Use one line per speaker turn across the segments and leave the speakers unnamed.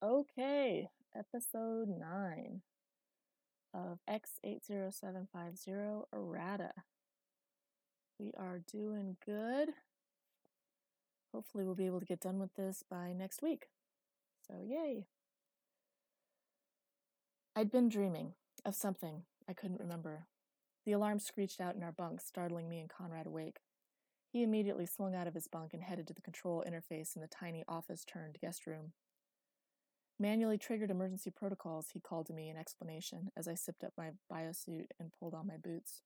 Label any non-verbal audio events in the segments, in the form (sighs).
Okay, episode 9 of X80750 Errata. We are doing good. Hopefully, we'll be able to get done with this by next week. So, yay! I'd been dreaming of something I couldn't remember. The alarm screeched out in our bunk, startling me and Conrad awake. He immediately swung out of his bunk and headed to the control interface in the tiny office turned guest room. Manually triggered emergency protocols, he called to me in explanation as I sipped up my biosuit and pulled on my boots.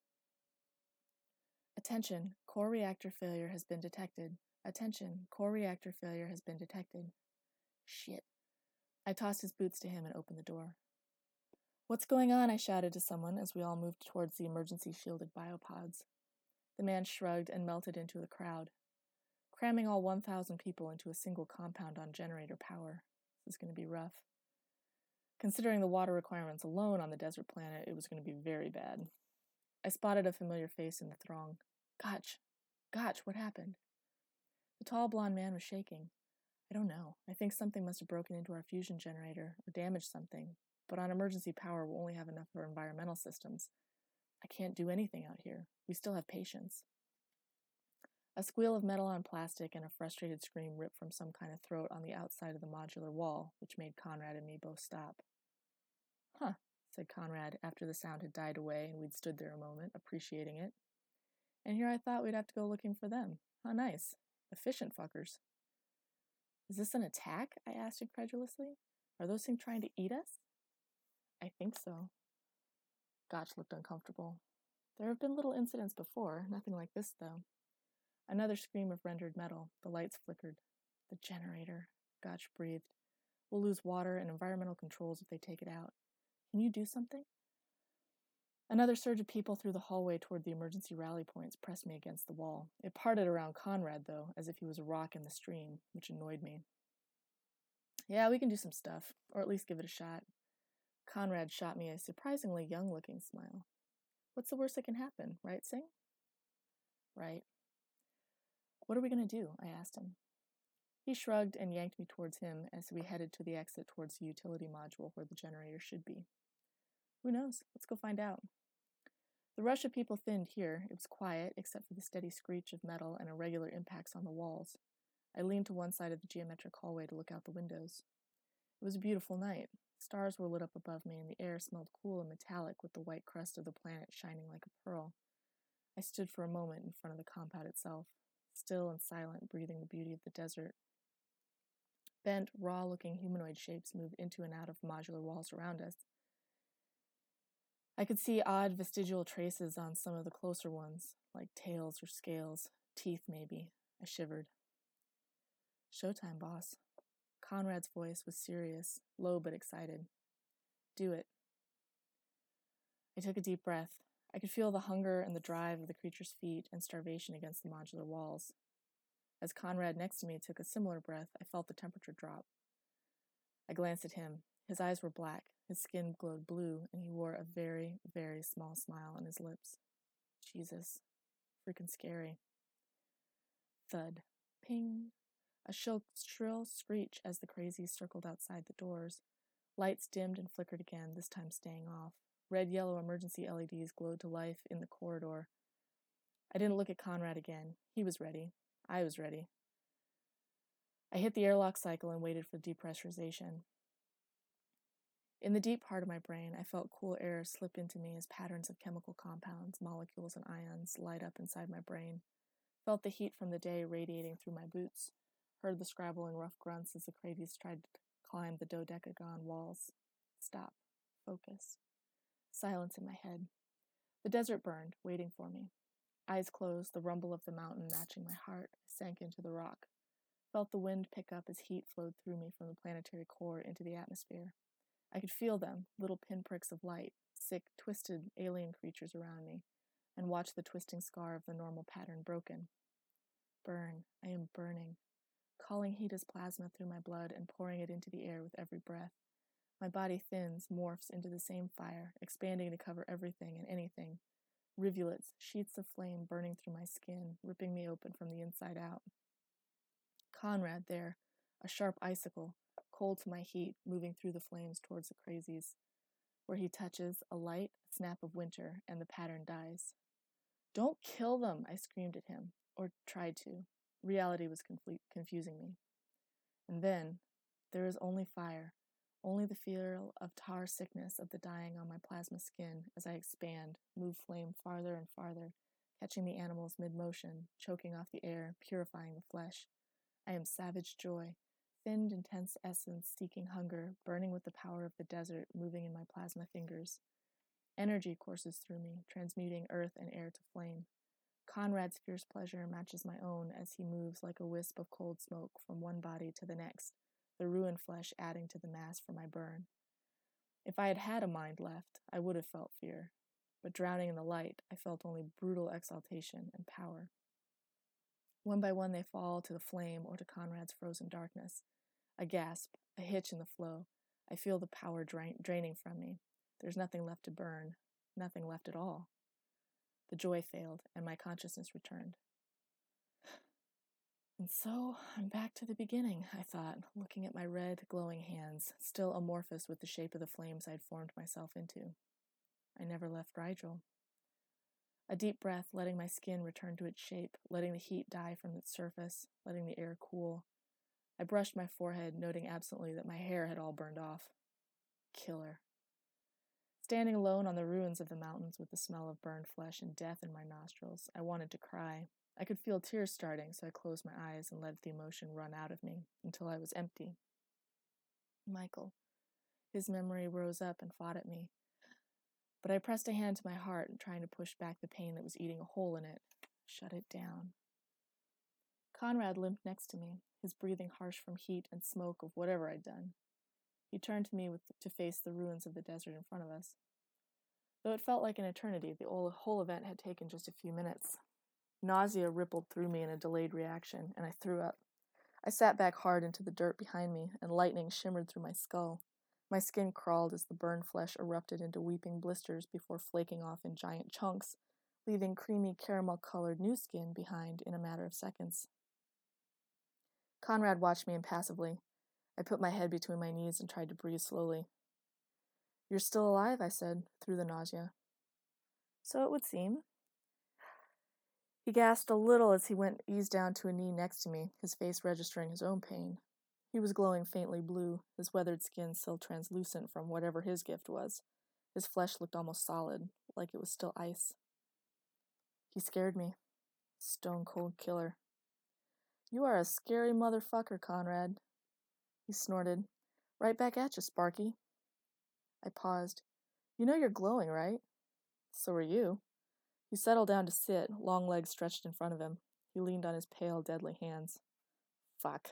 Attention, core reactor failure has been detected. Attention, core reactor failure has been detected. Shit. I tossed his boots to him and opened the door. What's going on? I shouted to someone as we all moved towards the emergency shielded biopods. The man shrugged and melted into the crowd. Cramming all 1,000 people into a single compound on generator power. This is going to be rough. Considering the water requirements alone on the desert planet, it was going to be very bad. I spotted a familiar face in the throng. Gotch! Gotch, what happened? The tall blond man was shaking. I don't know. I think something must have broken into our fusion generator or damaged something. But on emergency power, we'll only have enough for environmental systems. I can't do anything out here. We still have patience. A squeal of metal on plastic and a frustrated scream ripped from some kind of throat on the outside of the modular wall, which made Conrad and me both stop. Huh, said Conrad after the sound had died away and we'd stood there a moment, appreciating it. And here I thought we'd have to go looking for them. How nice. Efficient fuckers. Is this an attack? I asked incredulously. Are those things trying to eat us? I think so. Gotch looked uncomfortable. There have been little incidents before, nothing like this, though. Another scream of rendered metal. The lights flickered. The generator, Gotch breathed. We'll lose water and environmental controls if they take it out. Can you do something? Another surge of people through the hallway toward the emergency rally points pressed me against the wall. It parted around Conrad, though, as if he was a rock in the stream, which annoyed me. Yeah, we can do some stuff, or at least give it a shot. Conrad shot me a surprisingly young looking smile. What's the worst that can happen, right, Singh? Right. What are we going to do? I asked him. He shrugged and yanked me towards him as we headed to the exit towards the utility module where the generator should be. Who knows? Let's go find out. The rush of people thinned here. It was quiet, except for the steady screech of metal and irregular impacts on the walls. I leaned to one side of the geometric hallway to look out the windows. It was a beautiful night. Stars were lit up above me, and the air smelled cool and metallic with the white crust of the planet shining like a pearl. I stood for a moment in front of the compound itself still and silent, breathing the beauty of the desert. Bent, raw looking humanoid shapes moved into and out of modular walls around us. I could see odd vestigial traces on some of the closer ones, like tails or scales, teeth maybe. I shivered. Showtime, boss. Conrad's voice was serious, low but excited. Do it. I took a deep breath, I could feel the hunger and the drive of the creature's feet and starvation against the modular walls. As Conrad next to me took a similar breath, I felt the temperature drop. I glanced at him. His eyes were black, his skin glowed blue, and he wore a very, very small smile on his lips. Jesus. Freaking scary. Thud. Ping. A shrill, screech as the crazies circled outside the doors. Lights dimmed and flickered again, this time staying off. Red yellow emergency LEDs glowed to life in the corridor. I didn't look at Conrad again. He was ready. I was ready. I hit the airlock cycle and waited for depressurization. In the deep part of my brain, I felt cool air slip into me as patterns of chemical compounds, molecules, and ions light up inside my brain. Felt the heat from the day radiating through my boots. Heard the scrabbling rough grunts as the Krabies tried to climb the dodecagon walls. Stop. Focus. Silence in my head. The desert burned, waiting for me. Eyes closed, the rumble of the mountain matching my heart, I sank into the rock. Felt the wind pick up as heat flowed through me from the planetary core into the atmosphere. I could feel them, little pinpricks of light, sick, twisted alien creatures around me, and watch the twisting scar of the normal pattern broken. Burn. I am burning. Calling heat as plasma through my blood and pouring it into the air with every breath. My body thins, morphs into the same fire, expanding to cover everything and anything. Rivulets, sheets of flame burning through my skin, ripping me open from the inside out. Conrad there, a sharp icicle, cold to my heat, moving through the flames towards the crazies. Where he touches, a light snap of winter, and the pattern dies. Don't kill them, I screamed at him, or tried to. Reality was confusing me. And then, there is only fire, only the feel of tar sickness of the dying on my plasma skin as I expand, move flame farther and farther, catching the animals mid motion, choking off the air, purifying the flesh. I am savage joy, thinned, intense essence, seeking hunger, burning with the power of the desert, moving in my plasma fingers. Energy courses through me, transmuting earth and air to flame. Conrad's fierce pleasure matches my own as he moves like a wisp of cold smoke from one body to the next, the ruined flesh adding to the mass for my burn. If I had had a mind left, I would have felt fear, but drowning in the light, I felt only brutal exaltation and power. One by one, they fall to the flame or to Conrad's frozen darkness. A gasp, a hitch in the flow. I feel the power drain- draining from me. There's nothing left to burn, nothing left at all. The joy failed, and my consciousness returned. And so I'm back to the beginning, I thought, looking at my red, glowing hands, still amorphous with the shape of the flames I'd formed myself into. I never left Rigel. A deep breath, letting my skin return to its shape, letting the heat die from its surface, letting the air cool. I brushed my forehead, noting absently that my hair had all burned off. Killer. Standing alone on the ruins of the mountains with the smell of burned flesh and death in my nostrils, I wanted to cry. I could feel tears starting, so I closed my eyes and let the emotion run out of me until I was empty. Michael. His memory rose up and fought at me. But I pressed a hand to my heart, and trying to push back the pain that was eating a hole in it. Shut it down. Conrad limped next to me, his breathing harsh from heat and smoke of whatever I'd done. He turned to me with, to face the ruins of the desert in front of us. Though it felt like an eternity, the whole event had taken just a few minutes. Nausea rippled through me in a delayed reaction, and I threw up. I sat back hard into the dirt behind me, and lightning shimmered through my skull. My skin crawled as the burned flesh erupted into weeping blisters before flaking off in giant chunks, leaving creamy caramel colored new skin behind in a matter of seconds. Conrad watched me impassively. I put my head between my knees and tried to breathe slowly. You're still alive, I said, through the nausea. So it would seem, he gasped a little as he went eased down to a knee next to me, his face registering his own pain. He was glowing faintly blue, his weathered skin still translucent from whatever his gift was. His flesh looked almost solid, like it was still ice. He scared me. Stone cold killer. You are a scary motherfucker, Conrad. He snorted. Right back at you, Sparky. I paused. You know you're glowing, right? So are you. He settled down to sit, long legs stretched in front of him. He leaned on his pale, deadly hands. Fuck.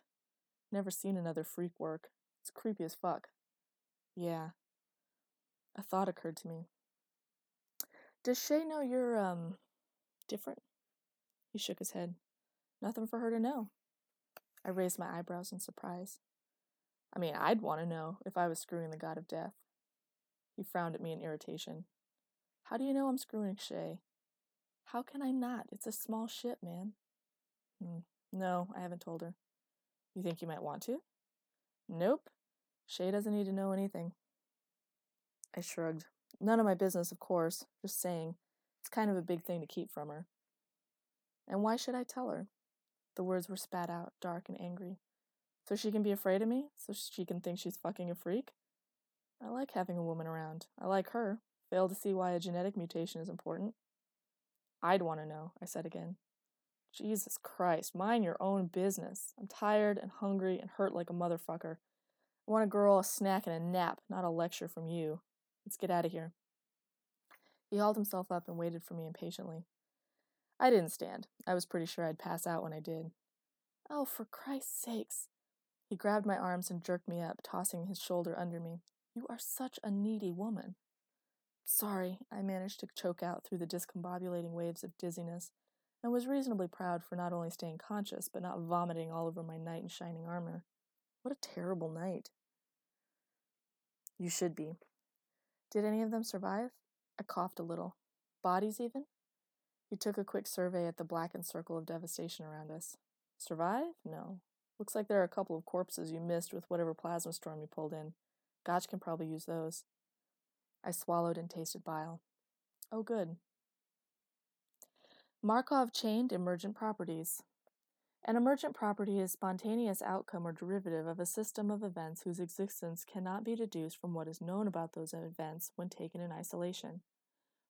Never seen another freak work. It's creepy as fuck. Yeah. A thought occurred to me. Does Shay know you're, um, different? He shook his head. Nothing for her to know. I raised my eyebrows in surprise. I mean, I'd want to know if I was screwing the god of death. He frowned at me in irritation. How do you know I'm screwing Shay? How can I not? It's a small ship, man. Hmm. No, I haven't told her. You think you might want to? Nope. Shay doesn't need to know anything. I shrugged. None of my business, of course. Just saying. It's kind of a big thing to keep from her. And why should I tell her? The words were spat out, dark and angry. So she can be afraid of me? So she can think she's fucking a freak? I like having a woman around. I like her. Fail to see why a genetic mutation is important. I'd want to know, I said again. Jesus Christ, mind your own business. I'm tired and hungry and hurt like a motherfucker. I want a girl, a snack, and a nap, not a lecture from you. Let's get out of here. He hauled himself up and waited for me impatiently. I didn't stand. I was pretty sure I'd pass out when I did. Oh, for Christ's sakes. He grabbed my arms and jerked me up, tossing his shoulder under me. You are such a needy woman. Sorry, I managed to choke out through the discombobulating waves of dizziness, and was reasonably proud for not only staying conscious, but not vomiting all over my knight in shining armor. What a terrible night. You should be. Did any of them survive? I coughed a little. Bodies, even? He took a quick survey at the blackened circle of devastation around us. Survive? No. Looks like there are a couple of corpses you missed with whatever plasma storm you pulled in. Gotch can probably use those. I swallowed and tasted bile. Oh, good. Markov chained emergent properties. An emergent property is spontaneous outcome or derivative of a system of events whose existence cannot be deduced from what is known about those events when taken in isolation.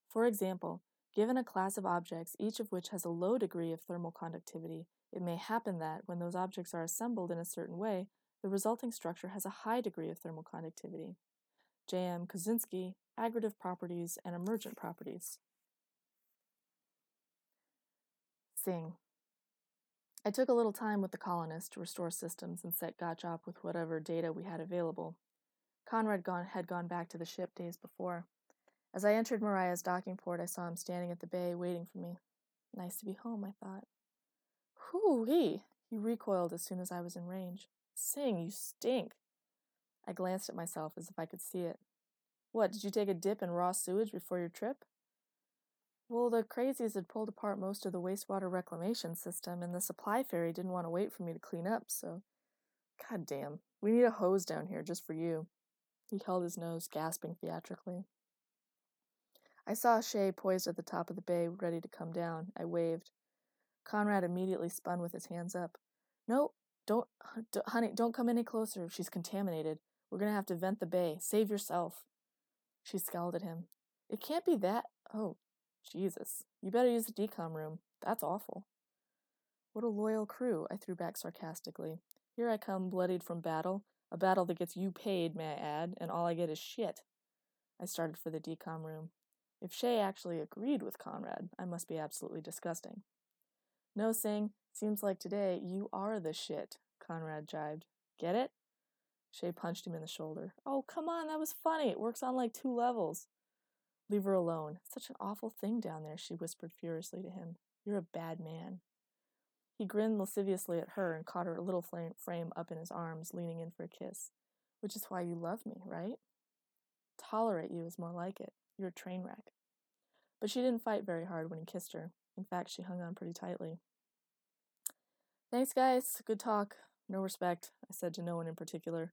For example, given a class of objects, each of which has a low degree of thermal conductivity, it may happen that, when those objects are assembled in a certain way, the resulting structure has a high degree of thermal conductivity. J.M. Kosinski, Aggregative Properties and Emergent Properties. Singh. I took a little time with the colonists to restore systems and set Gotch up with whatever data we had available. Conrad gone, had gone back to the ship days before. As I entered Mariah's docking port, I saw him standing at the bay waiting for me. Nice to be home, I thought. Hoo-wee! He recoiled as soon as I was in range. Singh, you stink! I glanced at myself as if I could see it. What, did you take a dip in raw sewage before your trip? Well, the crazies had pulled apart most of the wastewater reclamation system, and the supply ferry didn't want to wait for me to clean up, so. God damn, we need a hose down here just for you. He held his nose, gasping theatrically. I saw Shay poised at the top of the bay, ready to come down. I waved. Conrad immediately spun with his hands up. No, don't, honey, don't come any closer. She's contaminated. We're to have to vent the bay. Save yourself. She scowled at him. It can't be that. Oh, Jesus, you better use the decom room. That's awful. What a loyal crew, I threw back sarcastically. Here I come, bloodied from battle, a battle that gets you paid, may I add, and all I get is shit. I started for the decom room. If Shay actually agreed with Conrad, I must be absolutely disgusting. No, Singh, seems like today you are the shit, Conrad jibed. Get it? Shay punched him in the shoulder. Oh, come on, that was funny. It works on like two levels. Leave her alone. Such an awful thing down there, she whispered furiously to him. You're a bad man. He grinned lasciviously at her and caught her little frame up in his arms, leaning in for a kiss. Which is why you love me, right? Tolerate you is more like it. You're a train wreck. But she didn't fight very hard when he kissed her. In fact, she hung on pretty tightly. Thanks, guys. Good talk. No respect, I said to no one in particular.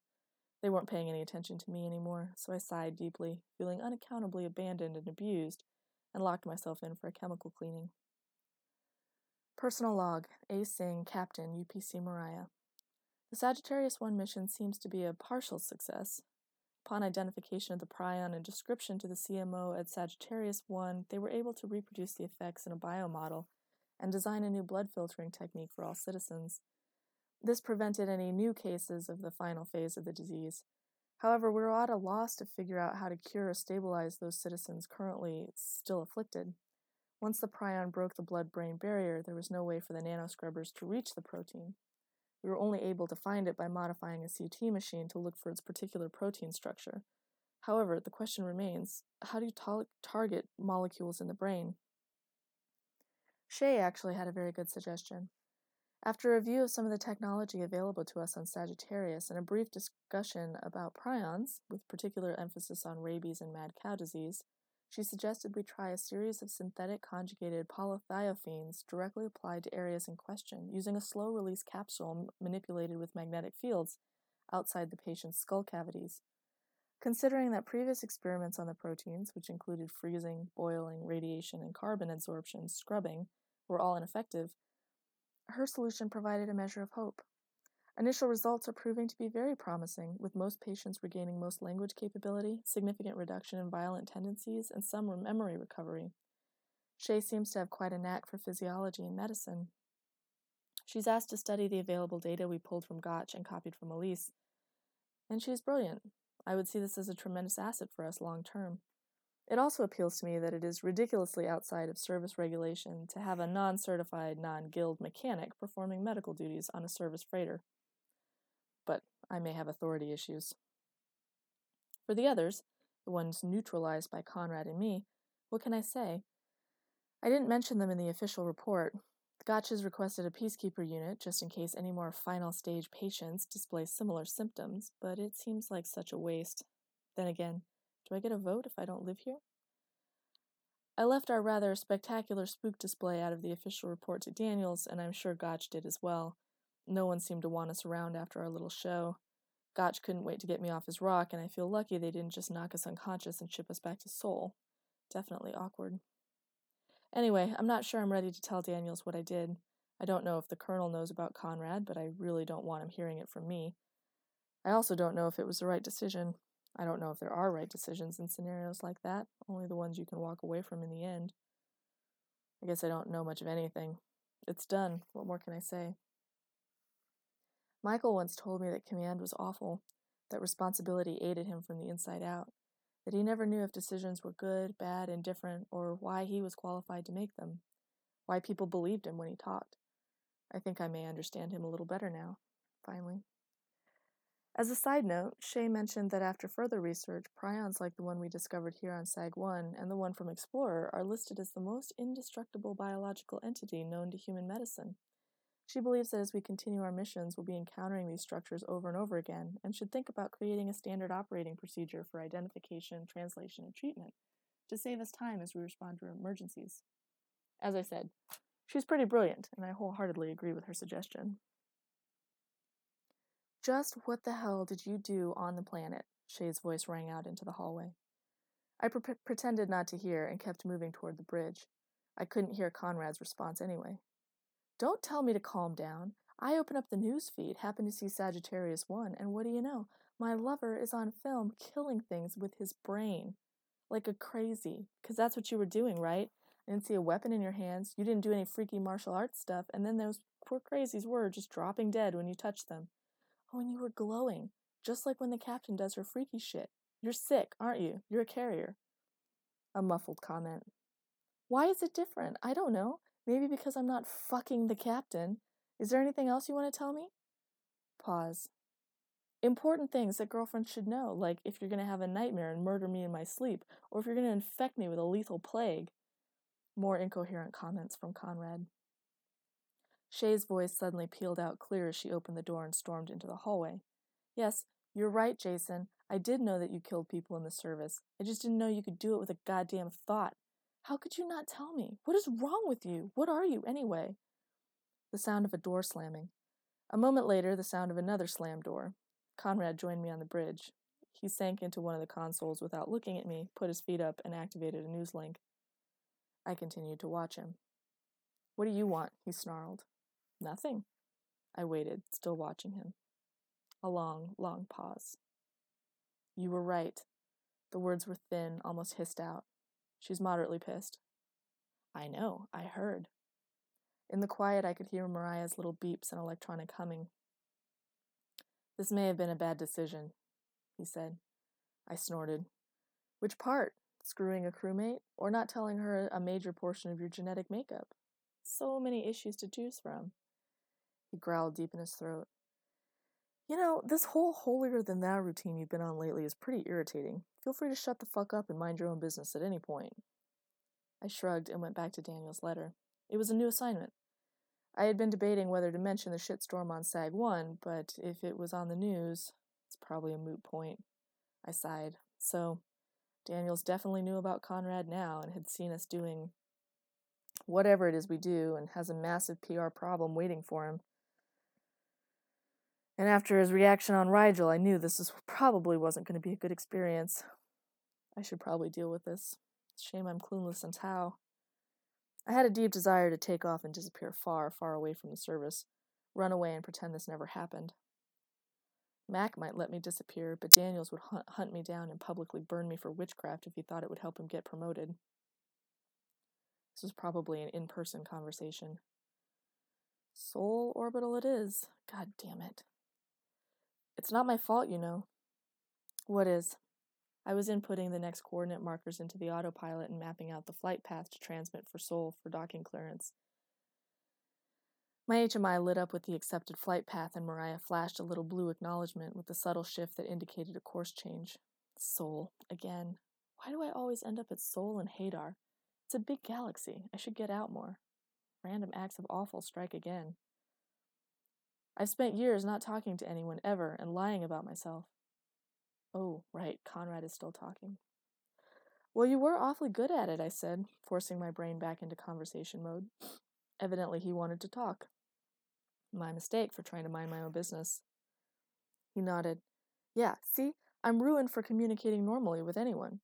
They weren't paying any attention to me anymore, so I sighed deeply, feeling unaccountably abandoned and abused, and locked myself in for a chemical cleaning. Personal log A. Singh, Captain, UPC Mariah. The Sagittarius 1 mission seems to be a partial success. Upon identification of the prion and description to the CMO at Sagittarius 1, they were able to reproduce the effects in a biomodel and design a new blood filtering technique for all citizens. This prevented any new cases of the final phase of the disease. However, we were at a loss to figure out how to cure or stabilize those citizens currently still afflicted. Once the prion broke the blood brain barrier, there was no way for the nanoscrubbers to reach the protein. We were only able to find it by modifying a CT machine to look for its particular protein structure. However, the question remains how do you ta- target molecules in the brain? Shay actually had a very good suggestion. After a review of some of the technology available to us on Sagittarius and a brief discussion about prions, with particular emphasis on rabies and mad cow disease, she suggested we try a series of synthetic conjugated polythiophenes directly applied to areas in question using a slow release capsule manipulated with magnetic fields outside the patient's skull cavities. Considering that previous experiments on the proteins, which included freezing, boiling, radiation, and carbon adsorption, scrubbing, were all ineffective, her solution provided a measure of hope. Initial results are proving to be very promising, with most patients regaining most language capability, significant reduction in violent tendencies, and some memory recovery. Shay seems to have quite a knack for physiology and medicine. She's asked to study the available data we pulled from Gotch and copied from Elise, and she is brilliant. I would see this as a tremendous asset for us long term. It also appeals to me that it is ridiculously outside of service regulation to have a non certified, non guild mechanic performing medical duties on a service freighter. But I may have authority issues. For the others, the ones neutralized by Conrad and me, what can I say? I didn't mention them in the official report. Gotch has requested a peacekeeper unit just in case any more final stage patients display similar symptoms, but it seems like such a waste. Then again, do I get a vote if I don't live here? I left our rather spectacular spook display out of the official report to Daniels, and I'm sure Gotch did as well. No one seemed to want us around after our little show. Gotch couldn't wait to get me off his rock, and I feel lucky they didn't just knock us unconscious and ship us back to Sol. Definitely awkward. Anyway, I'm not sure I'm ready to tell Daniels what I did. I don't know if the colonel knows about Conrad, but I really don't want him hearing it from me. I also don't know if it was the right decision. I don't know if there are right decisions in scenarios like that, only the ones you can walk away from in the end. I guess I don't know much of anything. It's done. What more can I say? Michael once told me that command was awful, that responsibility aided him from the inside out, that he never knew if decisions were good, bad, indifferent, or why he was qualified to make them, why people believed him when he talked. I think I may understand him a little better now, finally. As a side note, Shay mentioned that after further research, prions like the one we discovered here on SAG 1 and the one from Explorer are listed as the most indestructible biological entity known to human medicine. She believes that as we continue our missions, we'll be encountering these structures over and over again and should think about creating a standard operating procedure for identification, translation, and treatment to save us time as we respond to emergencies. As I said, she's pretty brilliant, and I wholeheartedly agree with her suggestion. Just what the hell did you do on the planet? Shay's voice rang out into the hallway. I pre- pretended not to hear and kept moving toward the bridge. I couldn't hear Conrad's response anyway. Don't tell me to calm down. I open up the news feed, happen to see Sagittarius 1, and what do you know? My lover is on film killing things with his brain. Like a crazy. Because that's what you were doing, right? I didn't see a weapon in your hands. You didn't do any freaky martial arts stuff. And then those poor crazies were just dropping dead when you touched them. Oh, and you were glowing. Just like when the captain does her freaky shit. You're sick, aren't you? You're a carrier. A muffled comment. Why is it different? I don't know. Maybe because I'm not fucking the captain. Is there anything else you want to tell me? Pause. Important things that girlfriends should know, like if you're going to have a nightmare and murder me in my sleep, or if you're going to infect me with a lethal plague. More incoherent comments from Conrad. Shay's voice suddenly pealed out clear as she opened the door and stormed into the hallway. Yes, you're right, Jason. I did know that you killed people in the service. I just didn't know you could do it with a goddamn thought. How could you not tell me? What is wrong with you? What are you, anyway? The sound of a door slamming. A moment later, the sound of another slam door. Conrad joined me on the bridge. He sank into one of the consoles without looking at me, put his feet up, and activated a news link. I continued to watch him. What do you want? he snarled. Nothing. I waited, still watching him. A long, long pause. You were right. The words were thin, almost hissed out. She's moderately pissed. I know, I heard. In the quiet, I could hear Mariah's little beeps and electronic humming. This may have been a bad decision, he said. I snorted. Which part? Screwing a crewmate? Or not telling her a major portion of your genetic makeup? So many issues to choose from. Growled deep in his throat. You know, this whole holier than thou routine you've been on lately is pretty irritating. Feel free to shut the fuck up and mind your own business at any point. I shrugged and went back to Daniel's letter. It was a new assignment. I had been debating whether to mention the shitstorm on SAG 1, but if it was on the news, it's probably a moot point. I sighed. So, Daniels definitely knew about Conrad now and had seen us doing whatever it is we do and has a massive PR problem waiting for him. And after his reaction on Rigel, I knew this was, probably wasn't going to be a good experience. I should probably deal with this. Shame I'm clueless on how. I had a deep desire to take off and disappear far, far away from the service, run away and pretend this never happened. Mac might let me disappear, but Daniels would hunt, hunt me down and publicly burn me for witchcraft if he thought it would help him get promoted. This was probably an in person conversation. Sol orbital it is. God damn it. It's not my fault, you know. What is? I was inputting the next coordinate markers into the autopilot and mapping out the flight path to transmit for Sol for docking clearance. My HMI lit up with the accepted flight path, and Mariah flashed a little blue acknowledgement with the subtle shift that indicated a course change. Sol, again. Why do I always end up at Sol and Hadar? It's a big galaxy. I should get out more. Random acts of awful strike again. I've spent years not talking to anyone ever and lying about myself. Oh, right, Conrad is still talking. Well, you were awfully good at it, I said, forcing my brain back into conversation mode. Evidently, he wanted to talk. My mistake for trying to mind my own business. He nodded. Yeah, see? I'm ruined for communicating normally with anyone.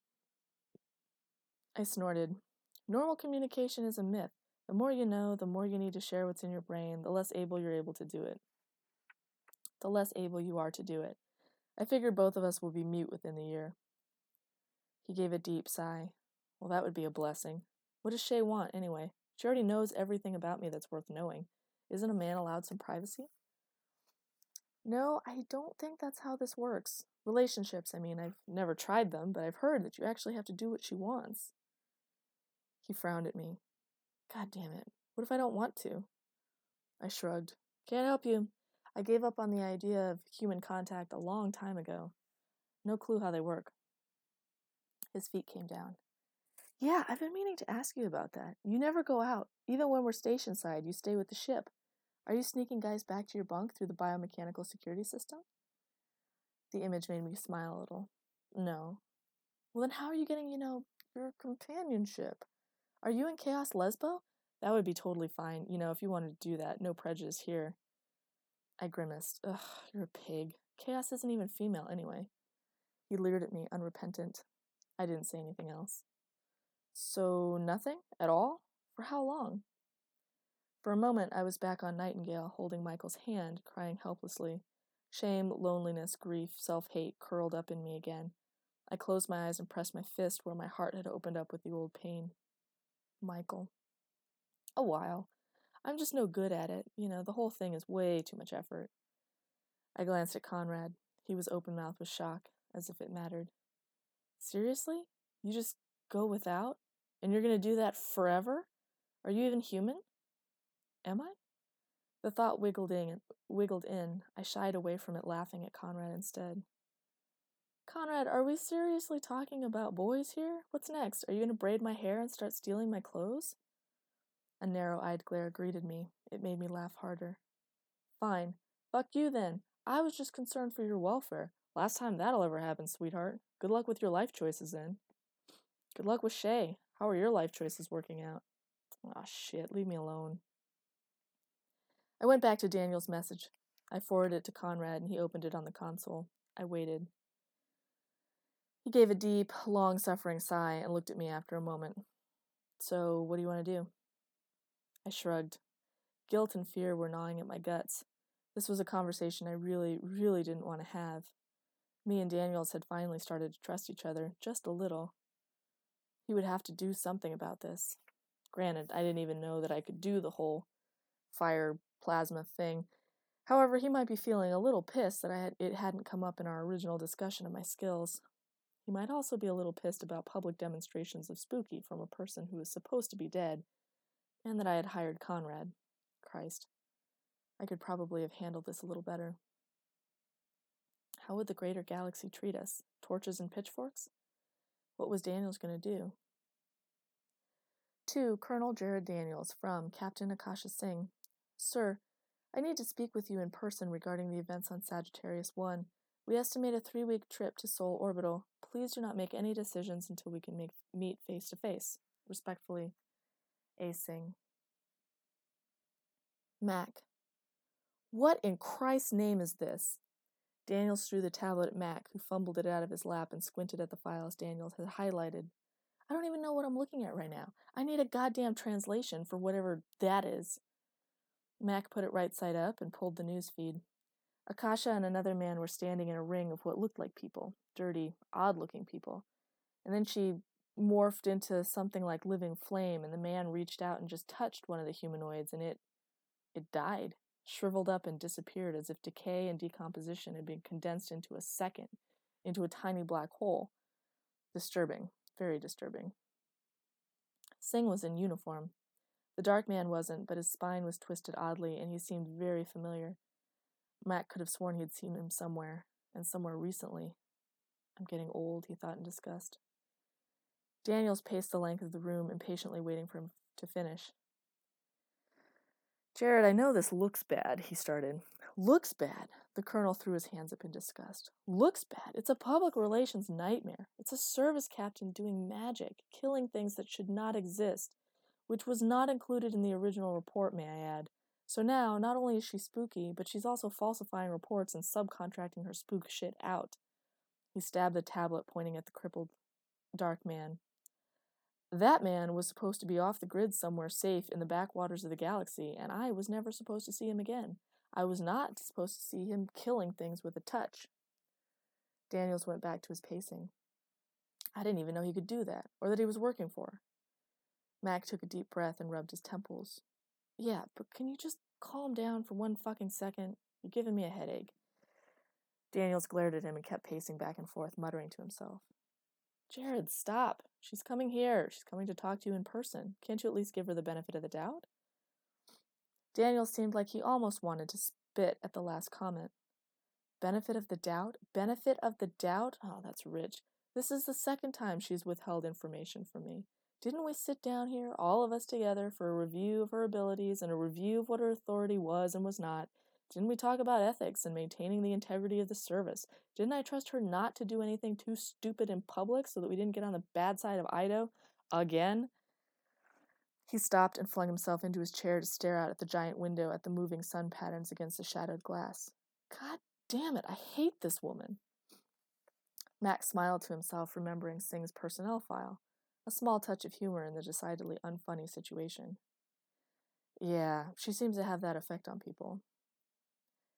I snorted. Normal communication is a myth. The more you know, the more you need to share what's in your brain, the less able you're able to do it. The less able you are to do it. I figure both of us will be mute within the year. He gave a deep sigh. Well, that would be a blessing. What does Shay want, anyway? She already knows everything about me that's worth knowing. Isn't a man allowed some privacy? No, I don't think that's how this works. Relationships, I mean, I've never tried them, but I've heard that you actually have to do what she wants. He frowned at me. God damn it. What if I don't want to? I shrugged. Can't help you. I gave up on the idea of human contact a long time ago. No clue how they work. His feet came down. Yeah, I've been meaning to ask you about that. You never go out. Even when we're station side, you stay with the ship. Are you sneaking guys back to your bunk through the biomechanical security system? The image made me smile a little. No. Well, then how are you getting, you know, your companionship? Are you in Chaos Lesbo? That would be totally fine, you know, if you wanted to do that. No prejudice here. I grimaced. Ugh, you're a pig. Chaos isn't even female, anyway. He leered at me, unrepentant. I didn't say anything else. So, nothing? At all? For how long? For a moment, I was back on Nightingale, holding Michael's hand, crying helplessly. Shame, loneliness, grief, self hate curled up in me again. I closed my eyes and pressed my fist where my heart had opened up with the old pain. Michael. A while. I'm just no good at it. You know, the whole thing is way too much effort. I glanced at Conrad. He was open mouthed with shock, as if it mattered. Seriously? You just go without? And you're going to do that forever? Are you even human? Am I? The thought wiggled in, wiggled in. I shied away from it, laughing at Conrad instead. Conrad, are we seriously talking about boys here? What's next? Are you going to braid my hair and start stealing my clothes? A narrow eyed glare greeted me. It made me laugh harder. Fine. Fuck you then. I was just concerned for your welfare. Last time that'll ever happen, sweetheart. Good luck with your life choices then. Good luck with Shay. How are your life choices working out? Aw, oh, shit. Leave me alone. I went back to Daniel's message. I forwarded it to Conrad and he opened it on the console. I waited. He gave a deep, long suffering sigh and looked at me after a moment. So, what do you want to do? I shrugged. Guilt and fear were gnawing at my guts. This was a conversation I really, really didn't want to have. Me and Daniels had finally started to trust each other, just a little. He would have to do something about this. Granted, I didn't even know that I could do the whole fire plasma thing. However, he might be feeling a little pissed that I had, it hadn't come up in our original discussion of my skills. He might also be a little pissed about public demonstrations of Spooky from a person who was supposed to be dead, and that I had hired Conrad. Christ. I could probably have handled this a little better. How would the greater galaxy treat us? Torches and pitchforks? What was Daniels going to do? To Colonel Jared Daniels from Captain Akasha Singh, Sir, I need to speak with you in person regarding the events on Sagittarius 1. We estimate a three week trip to Sol Orbital. Please do not make any decisions until we can make, meet face to face. Respectfully, A. Singh. Mac. What in Christ's name is this? Daniels threw the tablet at Mac, who fumbled it out of his lap and squinted at the files Daniels had highlighted. I don't even know what I'm looking at right now. I need a goddamn translation for whatever that is. Mac put it right side up and pulled the news feed. Akasha and another man were standing in a ring of what looked like people dirty, odd looking people. And then she morphed into something like living flame, and the man reached out and just touched one of the humanoids, and it. it died, shriveled up and disappeared as if decay and decomposition had been condensed into a second, into a tiny black hole. Disturbing, very disturbing. Singh was in uniform, the dark man wasn't, but his spine was twisted oddly, and he seemed very familiar. Mac could have sworn he had seen him somewhere, and somewhere recently. I'm getting old, he thought in disgust. Daniels paced the length of the room, impatiently waiting for him to finish. Jared, I know this looks bad, he started. Looks bad? The colonel threw his hands up in disgust. Looks bad? It's a public relations nightmare. It's a service captain doing magic, killing things that should not exist which was not included in the original report, may I add. So now, not only is she spooky, but she's also falsifying reports and subcontracting her spook shit out. He stabbed the tablet, pointing at the crippled dark man. That man was supposed to be off the grid somewhere safe in the backwaters of the galaxy, and I was never supposed to see him again. I was not supposed to see him killing things with a touch. Daniels went back to his pacing. I didn't even know he could do that, or that he was working for. Mac took a deep breath and rubbed his temples. Yeah, but can you just calm down for one fucking second? You're giving me a headache. Daniels glared at him and kept pacing back and forth, muttering to himself. Jared, stop. She's coming here. She's coming to talk to you in person. Can't you at least give her the benefit of the doubt? Daniel seemed like he almost wanted to spit at the last comment. Benefit of the doubt? Benefit of the doubt? Oh, that's rich. This is the second time she's withheld information from me. Didn't we sit down here, all of us together, for a review of her abilities and a review of what her authority was and was not? Didn't we talk about ethics and maintaining the integrity of the service? Didn't I trust her not to do anything too stupid in public so that we didn't get on the bad side of Ido? Again? He stopped and flung himself into his chair to stare out at the giant window at the moving sun patterns against the shadowed glass. God damn it, I hate this woman. Max smiled to himself, remembering Singh's personnel file, a small touch of humor in the decidedly unfunny situation. Yeah, she seems to have that effect on people.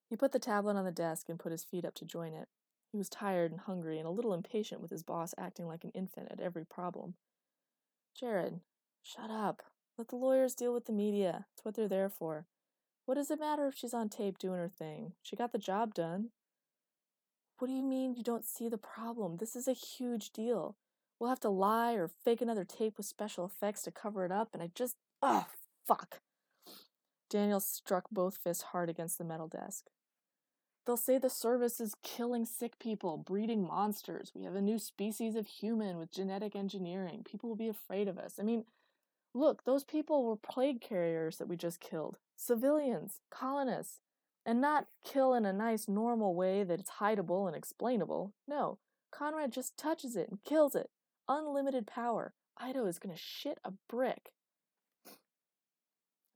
He put the tablet on the desk and put his feet up to join it. He was tired and hungry and a little impatient with his boss acting like an infant at every problem. Jared, shut up. Let the lawyers deal with the media. It's what they're there for. What does it matter if she's on tape doing her thing? She got the job done. What do you mean you don't see the problem? This is a huge deal. We'll have to lie or fake another tape with special effects to cover it up, and I just. Oh, fuck. Daniel struck both fists hard against the metal desk. They'll say the service is killing sick people, breeding monsters. We have a new species of human with genetic engineering. People will be afraid of us. I mean, look, those people were plague carriers that we just killed. Civilians, colonists and not kill in a nice normal way that it's hideable and explainable. No, Conrad just touches it and kills it. Unlimited power. Ido is going to shit a brick.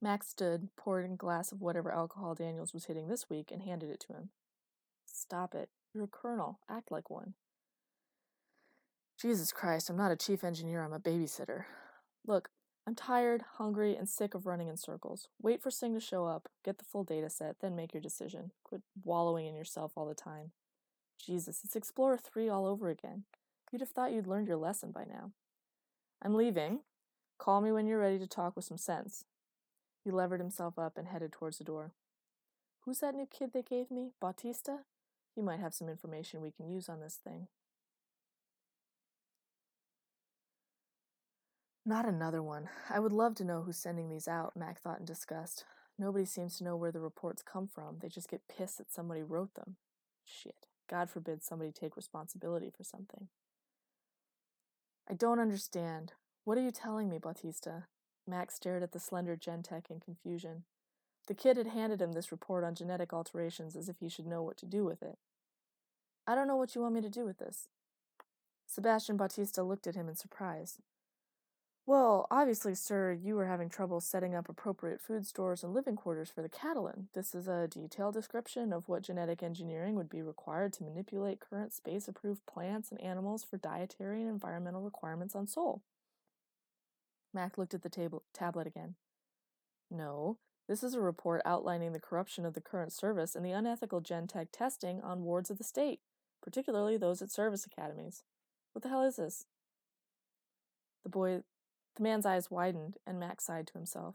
Max stood, poured a glass of whatever alcohol Daniels was hitting this week, and handed it to him. Stop it. You're a colonel. Act like one. Jesus Christ, I'm not a chief engineer, I'm a babysitter. Look, I'm tired, hungry, and sick of running in circles. Wait for Singh to show up, get the full data set, then make your decision. Quit wallowing in yourself all the time. Jesus, it's Explorer 3 all over again. You'd have thought you'd learned your lesson by now. I'm leaving. Call me when you're ready to talk with some sense. He levered himself up and headed towards the door. Who's that new kid they gave me? Bautista? He might have some information we can use on this thing. Not another one. I would love to know who's sending these out, Mac thought in disgust. Nobody seems to know where the reports come from. They just get pissed that somebody wrote them. Shit. God forbid somebody take responsibility for something. I don't understand. What are you telling me, Bautista? Max stared at the slender Gentech in confusion. The kid had handed him this report on genetic alterations as if he should know what to do with it. I don't know what you want me to do with this. Sebastian Bautista looked at him in surprise. Well, obviously, sir, you were having trouble setting up appropriate food stores and living quarters for the Catalan. This is a detailed description of what genetic engineering would be required to manipulate current space approved plants and animals for dietary and environmental requirements on Sol. Mac looked at the table, tablet again. No, this is a report outlining the corruption of the current service and the unethical Gentech testing on wards of the state, particularly those at service academies. What the hell is this? The boy the man's eyes widened, and Mac sighed to himself.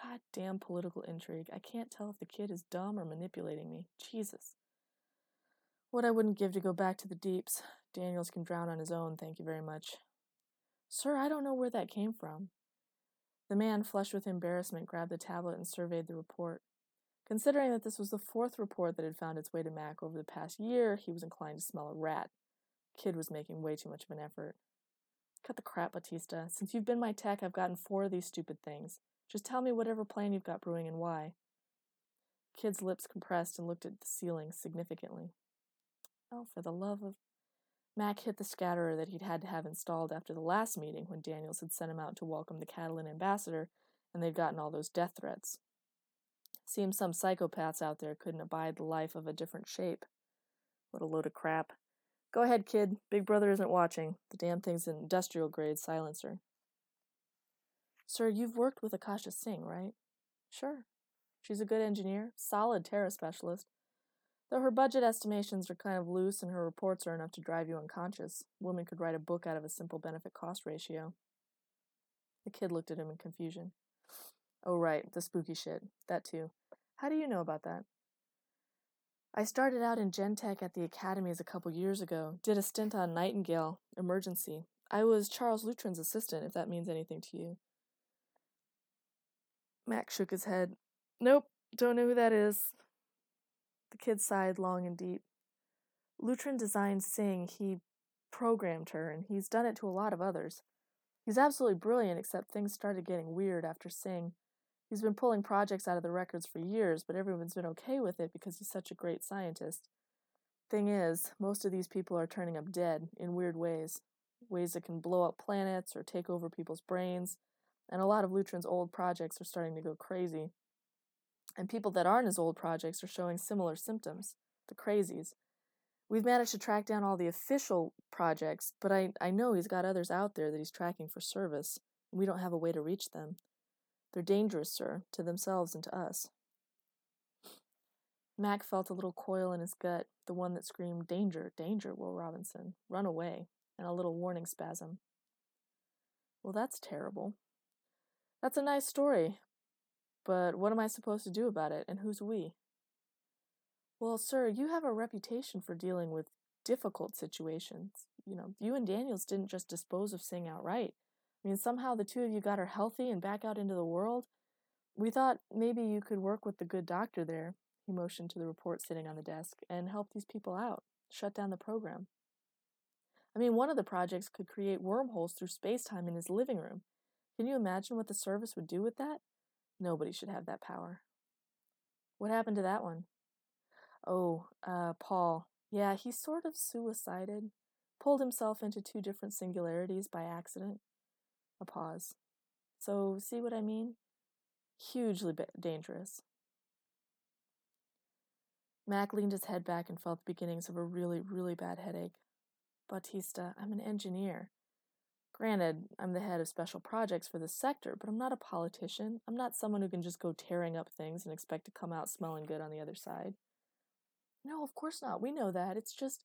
God damn political intrigue. I can't tell if the kid is dumb or manipulating me. Jesus. What I wouldn't give to go back to the deeps. Daniels can drown on his own, thank you very much. Sir, I don't know where that came from. The man, flushed with embarrassment, grabbed the tablet and surveyed the report. Considering that this was the fourth report that had found its way to Mac over the past year, he was inclined to smell a rat. Kid was making way too much of an effort. Cut the crap, Bautista. Since you've been my tech, I've gotten four of these stupid things. Just tell me whatever plan you've got brewing and why. Kid's lips compressed and looked at the ceiling significantly. Oh, for the love of. Mac hit the scatterer that he'd had to have installed after the last meeting when Daniels had sent him out to welcome the Catalan ambassador and they'd gotten all those death threats. Seems some psychopaths out there couldn't abide the life of a different shape. What a load of crap. Go ahead, kid. Big Brother isn't watching. The damn thing's an industrial grade silencer. Sir, you've worked with Akasha Singh, right? Sure. She's a good engineer, solid Terra specialist. Though her budget estimations are kind of loose and her reports are enough to drive you unconscious, woman could write a book out of a simple benefit cost ratio. The kid looked at him in confusion. Oh, right, the spooky shit. That too. How do you know about that? I started out in Gentech at the academies a couple years ago, did a stint on Nightingale, emergency. I was Charles Lutron's assistant, if that means anything to you. Mac shook his head. Nope, don't know who that is. The kid sighed long and deep. Lutron designed Singh. He programmed her, and he's done it to a lot of others. He's absolutely brilliant, except things started getting weird after Singh. He's been pulling projects out of the records for years, but everyone's been okay with it because he's such a great scientist. Thing is, most of these people are turning up dead in weird ways. Ways that can blow up planets or take over people's brains. And a lot of Lutron's old projects are starting to go crazy. And people that aren't his old projects are showing similar symptoms the crazies. We've managed to track down all the official projects, but I, I know he's got others out there that he's tracking for service, and we don't have a way to reach them. They're dangerous, sir, to themselves and to us. Mac felt a little coil in his gut, the one that screamed, Danger, danger, Will Robinson, run away, and a little warning spasm. Well, that's terrible. That's a nice story, but what am I supposed to do about it, and who's we? Well, sir, you have a reputation for dealing with difficult situations. You know, you and Daniels didn't just dispose of Singh outright. I mean, somehow the two of you got her healthy and back out into the world. We thought maybe you could work with the good doctor there, he motioned to the report sitting on the desk, and help these people out, shut down the program. I mean, one of the projects could create wormholes through space time in his living room. Can you imagine what the service would do with that? Nobody should have that power. What happened to that one? Oh, uh, Paul. Yeah, he sort of suicided, pulled himself into two different singularities by accident. A pause. So, see what I mean? Hugely dangerous. Mac leaned his head back and felt the beginnings of a really, really bad headache. Bautista, I'm an engineer. Granted, I'm the head of special projects for this sector, but I'm not a politician. I'm not someone who can just go tearing up things and expect to come out smelling good on the other side. No, of course not. We know that. It's just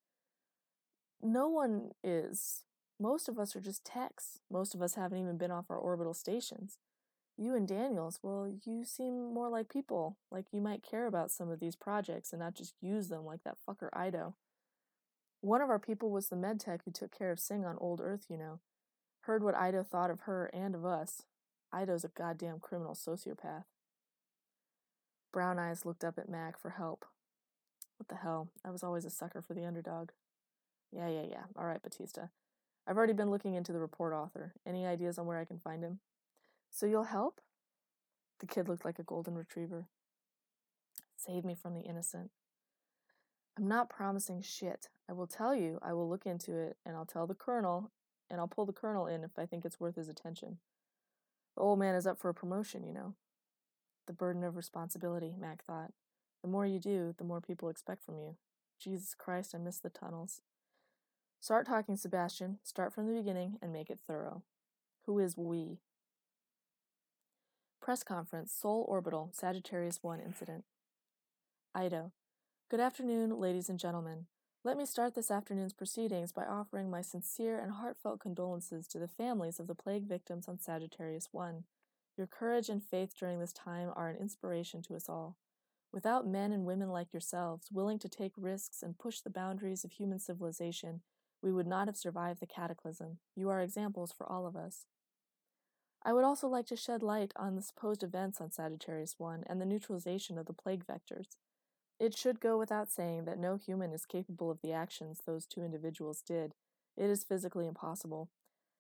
no one is. Most of us are just techs. Most of us haven't even been off our orbital stations. You and Daniels, well, you seem more like people, like you might care about some of these projects and not just use them like that fucker Ido. One of our people was the med tech who took care of Singh on Old Earth, you know. Heard what Ido thought of her and of us. Ido's a goddamn criminal sociopath. Brown Eyes looked up at Mac for help. What the hell? I was always a sucker for the underdog. Yeah, yeah, yeah. All right, Bautista. I've already been looking into the report author. Any ideas on where I can find him? So you'll help? The kid looked like a golden retriever. Save me from the innocent. I'm not promising shit. I will tell you, I will look into it, and I'll tell the colonel, and I'll pull the colonel in if I think it's worth his attention. The old man is up for a promotion, you know. The burden of responsibility, Mac thought. The more you do, the more people expect from you. Jesus Christ, I miss the tunnels. Start talking, Sebastian. Start from the beginning and make it thorough. Who is we? Press conference, Sol Orbital, Sagittarius 1 incident. Ido. Good afternoon, ladies and gentlemen. Let me start this afternoon's proceedings by offering my sincere and heartfelt condolences to the families of the plague victims on Sagittarius 1. Your courage and faith during this time are an inspiration to us all. Without men and women like yourselves, willing to take risks and push the boundaries of human civilization, we would not have survived the cataclysm. You are examples for all of us. I would also like to shed light on the supposed events on Sagittarius 1 and the neutralization of the plague vectors. It should go without saying that no human is capable of the actions those two individuals did. It is physically impossible.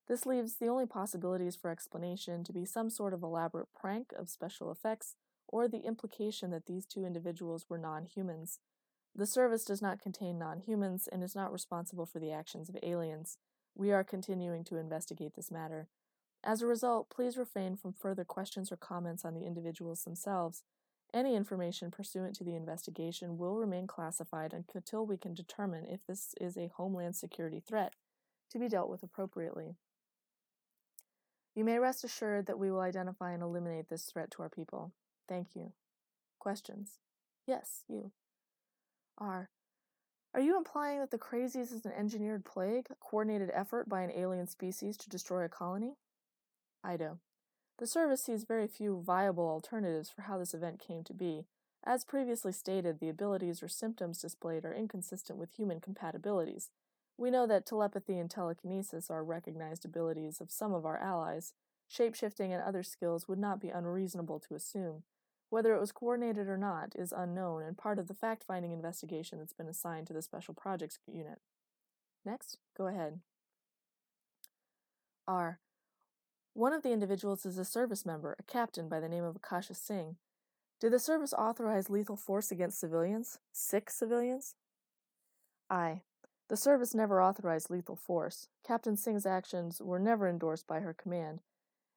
This leaves the only possibilities for explanation to be some sort of elaborate prank of special effects or the implication that these two individuals were non humans. The service does not contain non humans and is not responsible for the actions of aliens. We are continuing to investigate this matter. As a result, please refrain from further questions or comments on the individuals themselves, Any information pursuant to the investigation will remain classified until we can determine if this is a homeland security threat to be dealt with appropriately. You may rest assured that we will identify and eliminate this threat to our people. Thank you. Questions? Yes, you. R. Are you implying that the crazies is an engineered plague, a coordinated effort by an alien species to destroy a colony? Ido. The service sees very few viable alternatives for how this event came to be. As previously stated, the abilities or symptoms displayed are inconsistent with human compatibilities. We know that telepathy and telekinesis are recognized abilities of some of our allies. Shapeshifting and other skills would not be unreasonable to assume. Whether it was coordinated or not is unknown and part of the fact finding investigation that's been assigned to the Special Projects Unit. Next, go ahead. R. One of the individuals is a service member, a captain by the name of Akasha Singh. Did the service authorize lethal force against civilians? Six civilians? I. The service never authorized lethal force. Captain Singh's actions were never endorsed by her command.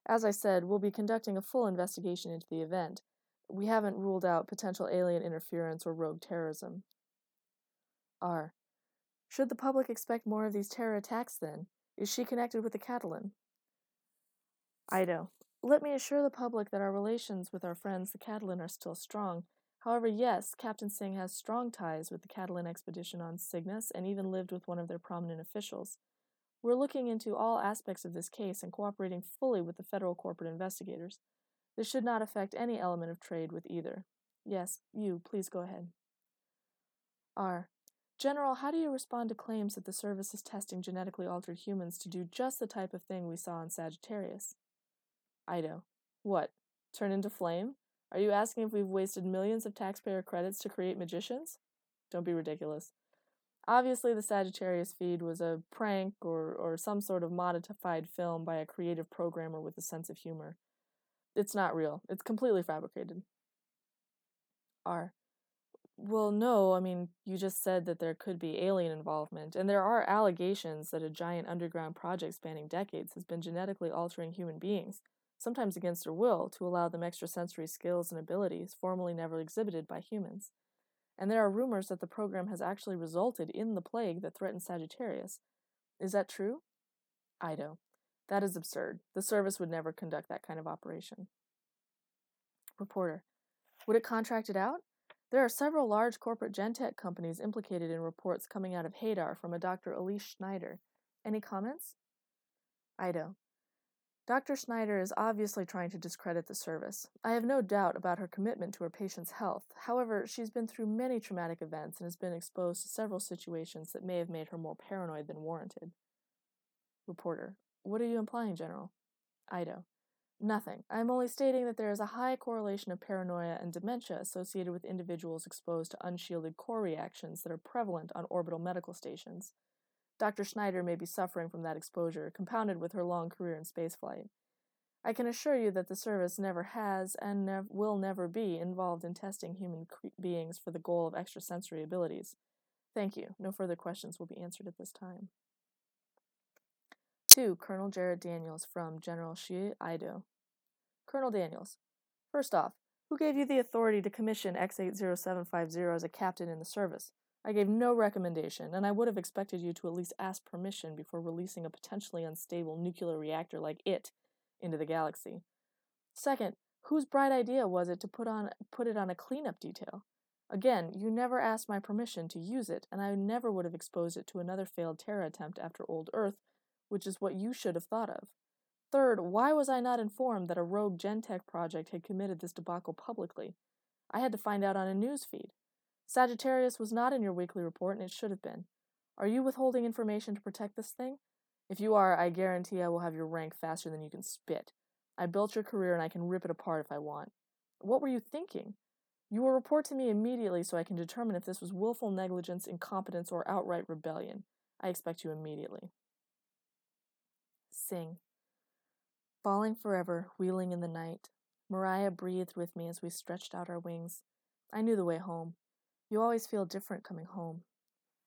As I said, we'll be conducting a full investigation into the event. We haven't ruled out potential alien interference or rogue terrorism. R. Should the public expect more of these terror attacks then? Is she connected with the Catalan? Ido. Let me assure the public that our relations with our friends, the Catalan, are still strong. However, yes, Captain Singh has strong ties with the Catalan expedition on Cygnus and even lived with one of their prominent officials. We're looking into all aspects of this case and cooperating fully with the federal corporate investigators. This should not affect any element of trade with either. Yes, you, please go ahead. R. General, how do you respond to claims that the service is testing genetically altered humans to do just the type of thing we saw in Sagittarius? Ido. What? Turn into flame? Are you asking if we've wasted millions of taxpayer credits to create magicians? Don't be ridiculous. Obviously, the Sagittarius feed was a prank or, or some sort of modified film by a creative programmer with a sense of humor. It's not real. It's completely fabricated. R. Well, no, I mean, you just said that there could be alien involvement, and there are allegations that a giant underground project spanning decades has been genetically altering human beings sometimes against their will, to allow them extrasensory skills and abilities formerly never exhibited by humans. And there are rumors that the program has actually resulted in the plague that threatened Sagittarius. Is that true? Ido. That is absurd. The service would never conduct that kind of operation. Reporter. Would it contract it out? There are several large corporate gentech companies implicated in reports coming out of Hadar from a Dr. Elise Schneider. Any comments? Ido. Dr. Schneider is obviously trying to discredit the service. I have no doubt about her commitment to her patient's health. However, she's been through many traumatic events and has been exposed to several situations that may have made her more paranoid than warranted. Reporter. What are you implying, General? Ido. Nothing. I am only stating that there is a high correlation of paranoia and dementia associated with individuals exposed to unshielded core reactions that are prevalent on orbital medical stations. Dr. Schneider may be suffering from that exposure, compounded with her long career in spaceflight. I can assure you that the service never has and nev- will never be involved in testing human cre- beings for the goal of extrasensory abilities. Thank you. No further questions will be answered at this time. 2. Colonel Jared Daniels from General Shi Ido. Colonel Daniels, first off, who gave you the authority to commission X80750 as a captain in the service? I gave no recommendation, and I would have expected you to at least ask permission before releasing a potentially unstable nuclear reactor like it into the galaxy. Second, whose bright idea was it to put on put it on a cleanup detail? Again, you never asked my permission to use it, and I never would have exposed it to another failed terror attempt after Old Earth, which is what you should have thought of. Third, why was I not informed that a rogue Gentech project had committed this debacle publicly? I had to find out on a news feed. Sagittarius was not in your weekly report, and it should have been. Are you withholding information to protect this thing? If you are, I guarantee I will have your rank faster than you can spit. I built your career and I can rip it apart if I want. What were you thinking? You will report to me immediately so I can determine if this was willful negligence, incompetence, or outright rebellion. I expect you immediately. Singh. Falling forever, wheeling in the night. Mariah breathed with me as we stretched out our wings. I knew the way home. You always feel different coming home.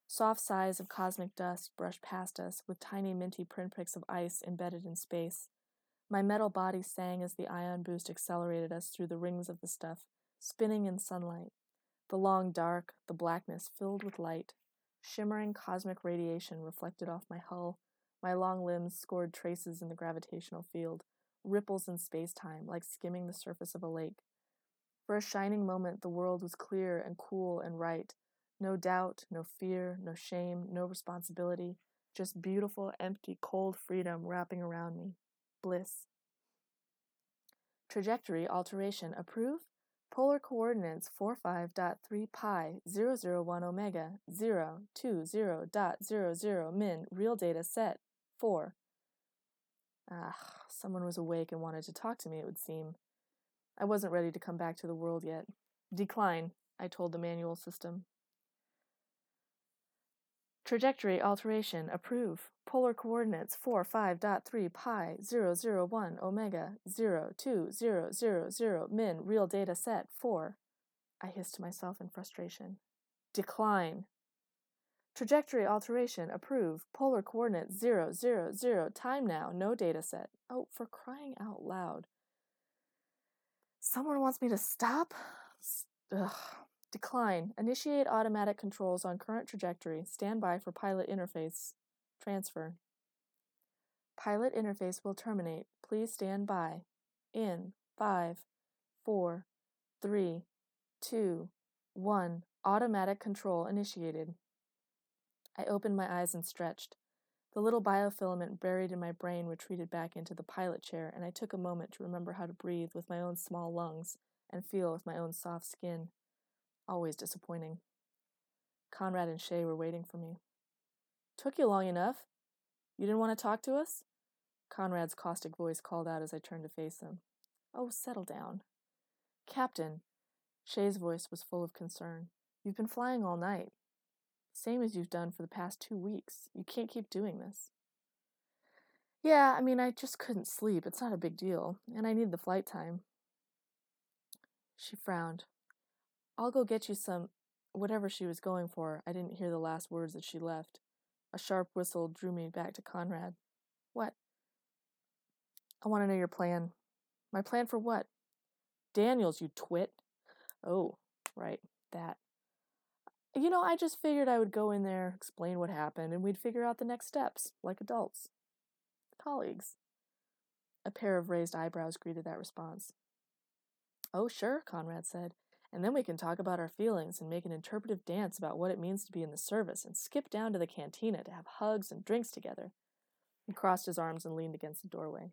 Soft sighs of cosmic dust brushed past us with tiny minty pinpricks of ice embedded in space. My metal body sang as the ion boost accelerated us through the rings of the stuff, spinning in sunlight. The long dark, the blackness filled with light, shimmering cosmic radiation reflected off my hull. My long limbs scored traces in the gravitational field, ripples in space time, like skimming the surface of a lake. For a shining moment, the world was clear and cool and right. No doubt, no fear, no shame, no responsibility, just beautiful, empty, cold freedom wrapping around me. Bliss. Trajectory alteration approve? Polar coordinates 45.3 pi 001 omega 0 20.00 min real data set 4. Ah, someone was awake and wanted to talk to me, it would seem. I wasn't ready to come back to the world yet. Decline, I told the manual system. Trajectory alteration approve. Polar coordinates 4 5.3 pi 0, 0, 001 omega 0 2 0 0 0 min real data set 4. I hissed to myself in frustration. Decline. Trajectory alteration approve. Polar coordinates 0 0 0 time now no data set. Oh, for crying out loud. Someone wants me to stop? Ugh. Decline. Initiate automatic controls on current trajectory. Stand by for pilot interface. Transfer. Pilot interface will terminate. Please stand by. In five, four, three, two, one. Automatic control initiated. I opened my eyes and stretched. The little biofilament buried in my brain retreated back into the pilot chair, and I took a moment to remember how to breathe with my own small lungs and feel with my own soft skin. Always disappointing. Conrad and Shay were waiting for me. Took you long enough. You didn't want to talk to us? Conrad's caustic voice called out as I turned to face them. Oh, settle down. Captain. Shay's voice was full of concern. You've been flying all night. Same as you've done for the past two weeks. You can't keep doing this. Yeah, I mean, I just couldn't sleep. It's not a big deal. And I need the flight time. She frowned. I'll go get you some. Whatever she was going for, I didn't hear the last words that she left. A sharp whistle drew me back to Conrad. What? I want to know your plan. My plan for what? Daniels, you twit. Oh, right, that. You know, I just figured I would go in there, explain what happened, and we'd figure out the next steps, like adults. Colleagues. A pair of raised eyebrows greeted that response. Oh, sure, Conrad said. And then we can talk about our feelings and make an interpretive dance about what it means to be in the service and skip down to the cantina to have hugs and drinks together. He crossed his arms and leaned against the doorway.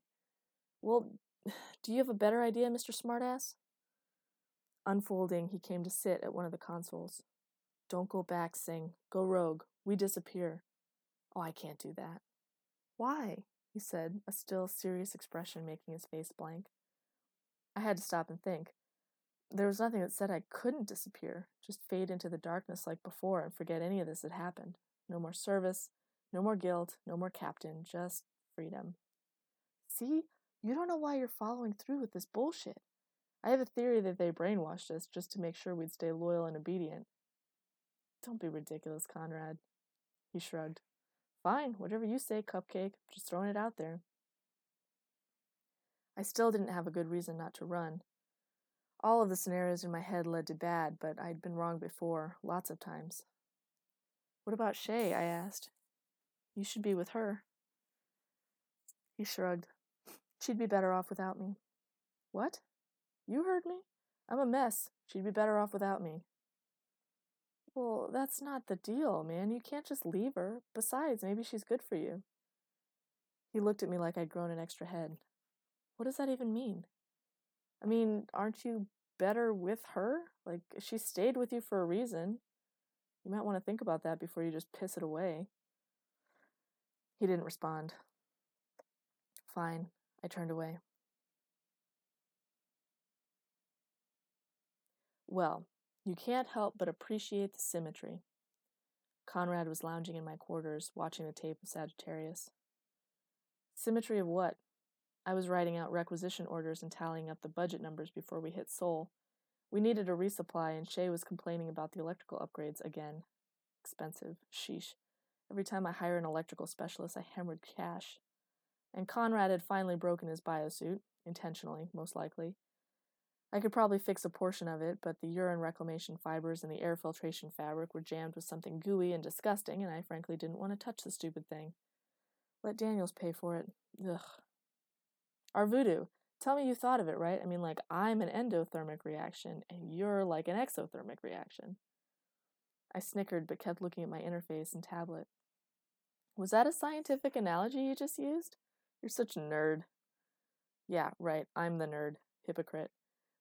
Well, (sighs) do you have a better idea, Mr. Smartass? Unfolding, he came to sit at one of the consoles. Don't go back, Singh. Go rogue. We disappear. Oh, I can't do that. Why? he said, a still serious expression making his face blank. I had to stop and think. There was nothing that said I couldn't disappear, just fade into the darkness like before and forget any of this had happened. No more service, no more guilt, no more captain, just freedom. See, you don't know why you're following through with this bullshit. I have a theory that they brainwashed us just to make sure we'd stay loyal and obedient. Don't be ridiculous, Conrad. He shrugged. Fine, whatever you say, Cupcake. Just throwing it out there. I still didn't have a good reason not to run. All of the scenarios in my head led to bad, but I'd been wrong before, lots of times. What about Shay? I asked. You should be with her. He shrugged. She'd be better off without me. What? You heard me? I'm a mess. She'd be better off without me. Well, that's not the deal, man. You can't just leave her. Besides, maybe she's good for you. He looked at me like I'd grown an extra head. What does that even mean? I mean, aren't you better with her? Like, she stayed with you for a reason. You might want to think about that before you just piss it away. He didn't respond. Fine. I turned away. Well, you can't help but appreciate the symmetry. Conrad was lounging in my quarters, watching the tape of Sagittarius. Symmetry of what? I was writing out requisition orders and tallying up the budget numbers before we hit Sol. We needed a resupply, and Shay was complaining about the electrical upgrades again. Expensive. Sheesh. Every time I hire an electrical specialist, I hemorrhage cash. And Conrad had finally broken his biosuit, intentionally, most likely. I could probably fix a portion of it, but the urine reclamation fibers and the air filtration fabric were jammed with something gooey and disgusting, and I frankly didn't want to touch the stupid thing. Let Daniels pay for it. Ugh. Our voodoo. Tell me you thought of it, right? I mean, like, I'm an endothermic reaction, and you're like an exothermic reaction. I snickered, but kept looking at my interface and tablet. Was that a scientific analogy you just used? You're such a nerd. Yeah, right, I'm the nerd. Hypocrite.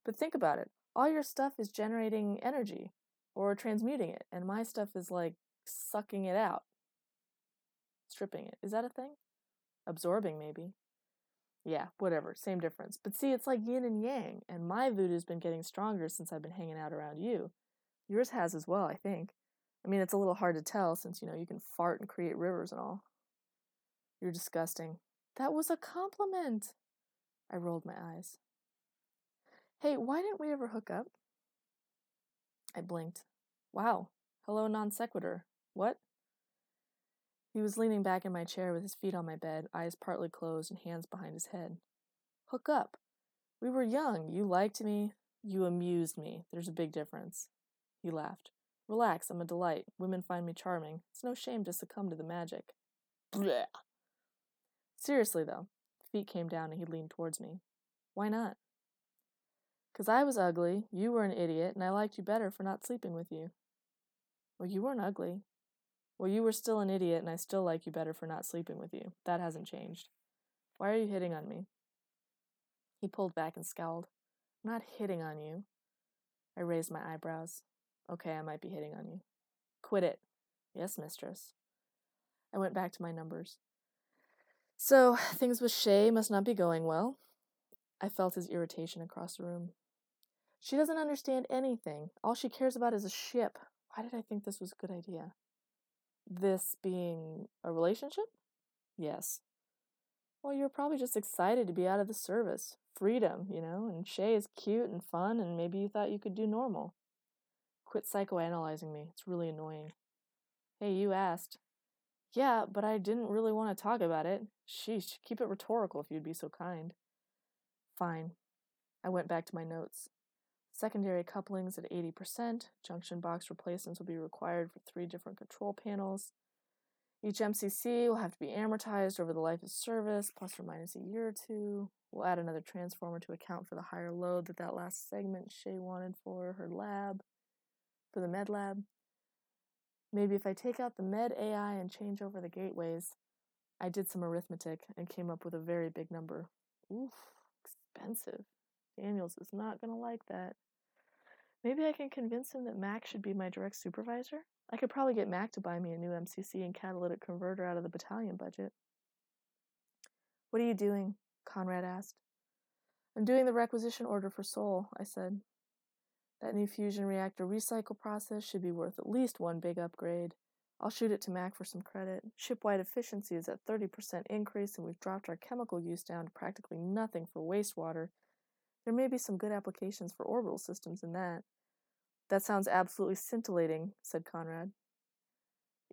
But think about it. All your stuff is generating energy or transmuting it, and my stuff is like sucking it out. Stripping it. Is that a thing? Absorbing, maybe. Yeah, whatever. Same difference. But see, it's like yin and yang, and my voodoo's been getting stronger since I've been hanging out around you. Yours has as well, I think. I mean, it's a little hard to tell since, you know, you can fart and create rivers and all. You're disgusting. That was a compliment. I rolled my eyes. Hey, why didn't we ever hook up? I blinked. Wow. Hello, non sequitur. What? He was leaning back in my chair with his feet on my bed, eyes partly closed and hands behind his head. Hook up. We were young. You liked me. You amused me. There's a big difference. He laughed. Relax, I'm a delight. Women find me charming. It's no shame to succumb to the magic. Blech. Seriously, though. Feet came down and he leaned towards me. Why not? Because I was ugly, you were an idiot, and I liked you better for not sleeping with you. Well, you weren't ugly. Well, you were still an idiot, and I still like you better for not sleeping with you. That hasn't changed. Why are you hitting on me? He pulled back and scowled. I'm not hitting on you. I raised my eyebrows. Okay, I might be hitting on you. Quit it. Yes, mistress. I went back to my numbers. So, things with Shay must not be going well. I felt his irritation across the room. She doesn't understand anything. All she cares about is a ship. Why did I think this was a good idea? This being a relationship? Yes. Well, you're probably just excited to be out of the service. Freedom, you know, and Shay is cute and fun, and maybe you thought you could do normal. Quit psychoanalyzing me. It's really annoying. Hey, you asked. Yeah, but I didn't really want to talk about it. Sheesh, keep it rhetorical if you'd be so kind. Fine. I went back to my notes. Secondary couplings at 80%. Junction box replacements will be required for three different control panels. Each MCC will have to be amortized over the life of service, plus or minus a year or two. We'll add another transformer to account for the higher load that that last segment Shay wanted for her lab, for the med lab. Maybe if I take out the med AI and change over the gateways. I did some arithmetic and came up with a very big number. Oof, expensive. Daniels is not going to like that. Maybe I can convince him that Mac should be my direct supervisor? I could probably get Mac to buy me a new MCC and catalytic converter out of the battalion budget. What are you doing? Conrad asked. I'm doing the requisition order for Sol, I said. That new fusion reactor recycle process should be worth at least one big upgrade. I'll shoot it to Mac for some credit. Shipwide efficiency is at 30% increase, and we've dropped our chemical use down to practically nothing for wastewater there may be some good applications for orbital systems in that. That sounds absolutely scintillating, said Conrad.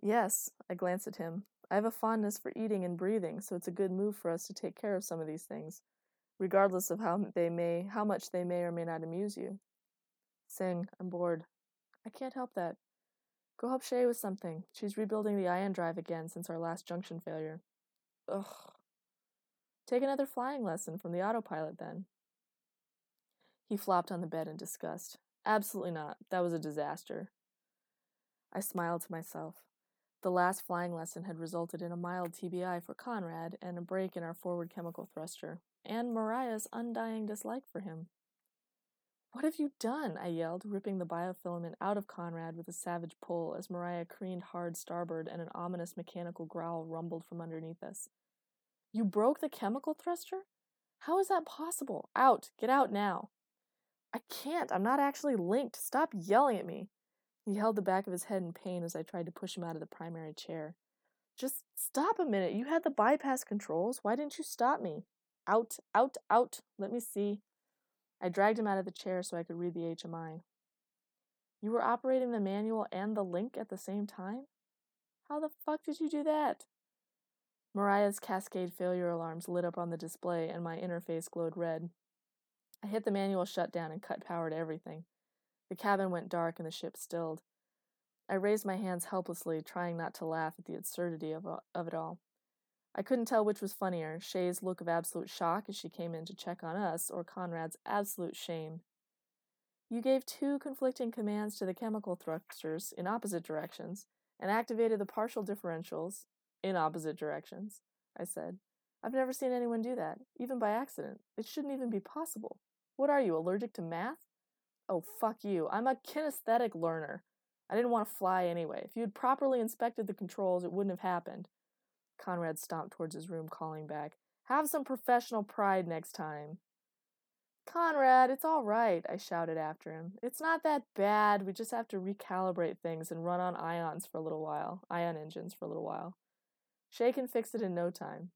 Yes, I glanced at him. I have a fondness for eating and breathing, so it's a good move for us to take care of some of these things, regardless of how they may how much they may or may not amuse you. Singh, I'm bored. I can't help that. Go help Shay with something. She's rebuilding the ion drive again since our last junction failure. Ugh. Take another flying lesson from the autopilot then. He flopped on the bed in disgust. Absolutely not. That was a disaster. I smiled to myself. The last flying lesson had resulted in a mild TBI for Conrad and a break in our forward chemical thruster, and Mariah's undying dislike for him. What have you done? I yelled, ripping the biofilament out of Conrad with a savage pull as Mariah careened hard starboard and an ominous mechanical growl rumbled from underneath us. You broke the chemical thruster? How is that possible? Out! Get out now! I can't. I'm not actually linked. Stop yelling at me. He held the back of his head in pain as I tried to push him out of the primary chair. Just stop a minute. You had the bypass controls. Why didn't you stop me? Out, out, out. Let me see. I dragged him out of the chair so I could read the HMI. You were operating the manual and the link at the same time? How the fuck did you do that? Mariah's cascade failure alarms lit up on the display and my interface glowed red. I hit the manual shutdown and cut power to everything. The cabin went dark and the ship stilled. I raised my hands helplessly, trying not to laugh at the absurdity of, of it all. I couldn't tell which was funnier Shay's look of absolute shock as she came in to check on us, or Conrad's absolute shame. You gave two conflicting commands to the chemical thrusters in opposite directions and activated the partial differentials in opposite directions, I said. I've never seen anyone do that, even by accident. It shouldn't even be possible. What are you, allergic to math? Oh, fuck you. I'm a kinesthetic learner. I didn't want to fly anyway. If you had properly inspected the controls, it wouldn't have happened. Conrad stomped towards his room, calling back, Have some professional pride next time. Conrad, it's all right, I shouted after him. It's not that bad. We just have to recalibrate things and run on ions for a little while, ion engines for a little while. Shay can fix it in no time.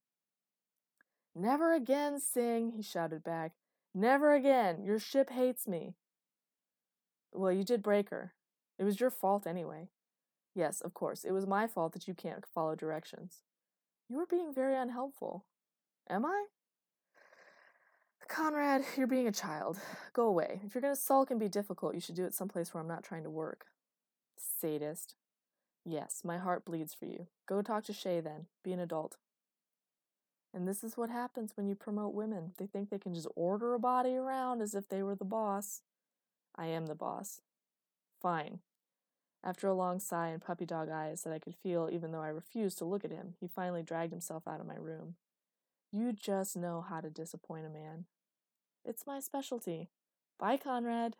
Never again, Singh, he shouted back. Never again. Your ship hates me. Well, you did break her. It was your fault anyway. Yes, of course, it was my fault that you can't follow directions. You are being very unhelpful. Am I? Conrad, you're being a child. Go away. If you're going to sulk and be difficult, you should do it someplace where I'm not trying to work. Sadist. Yes, my heart bleeds for you. Go talk to Shay then. Be an adult. And this is what happens when you promote women. They think they can just order a body around as if they were the boss. I am the boss. Fine. After a long sigh and puppy dog eyes that I could feel even though I refused to look at him, he finally dragged himself out of my room. You just know how to disappoint a man. It's my specialty. Bye, Conrad.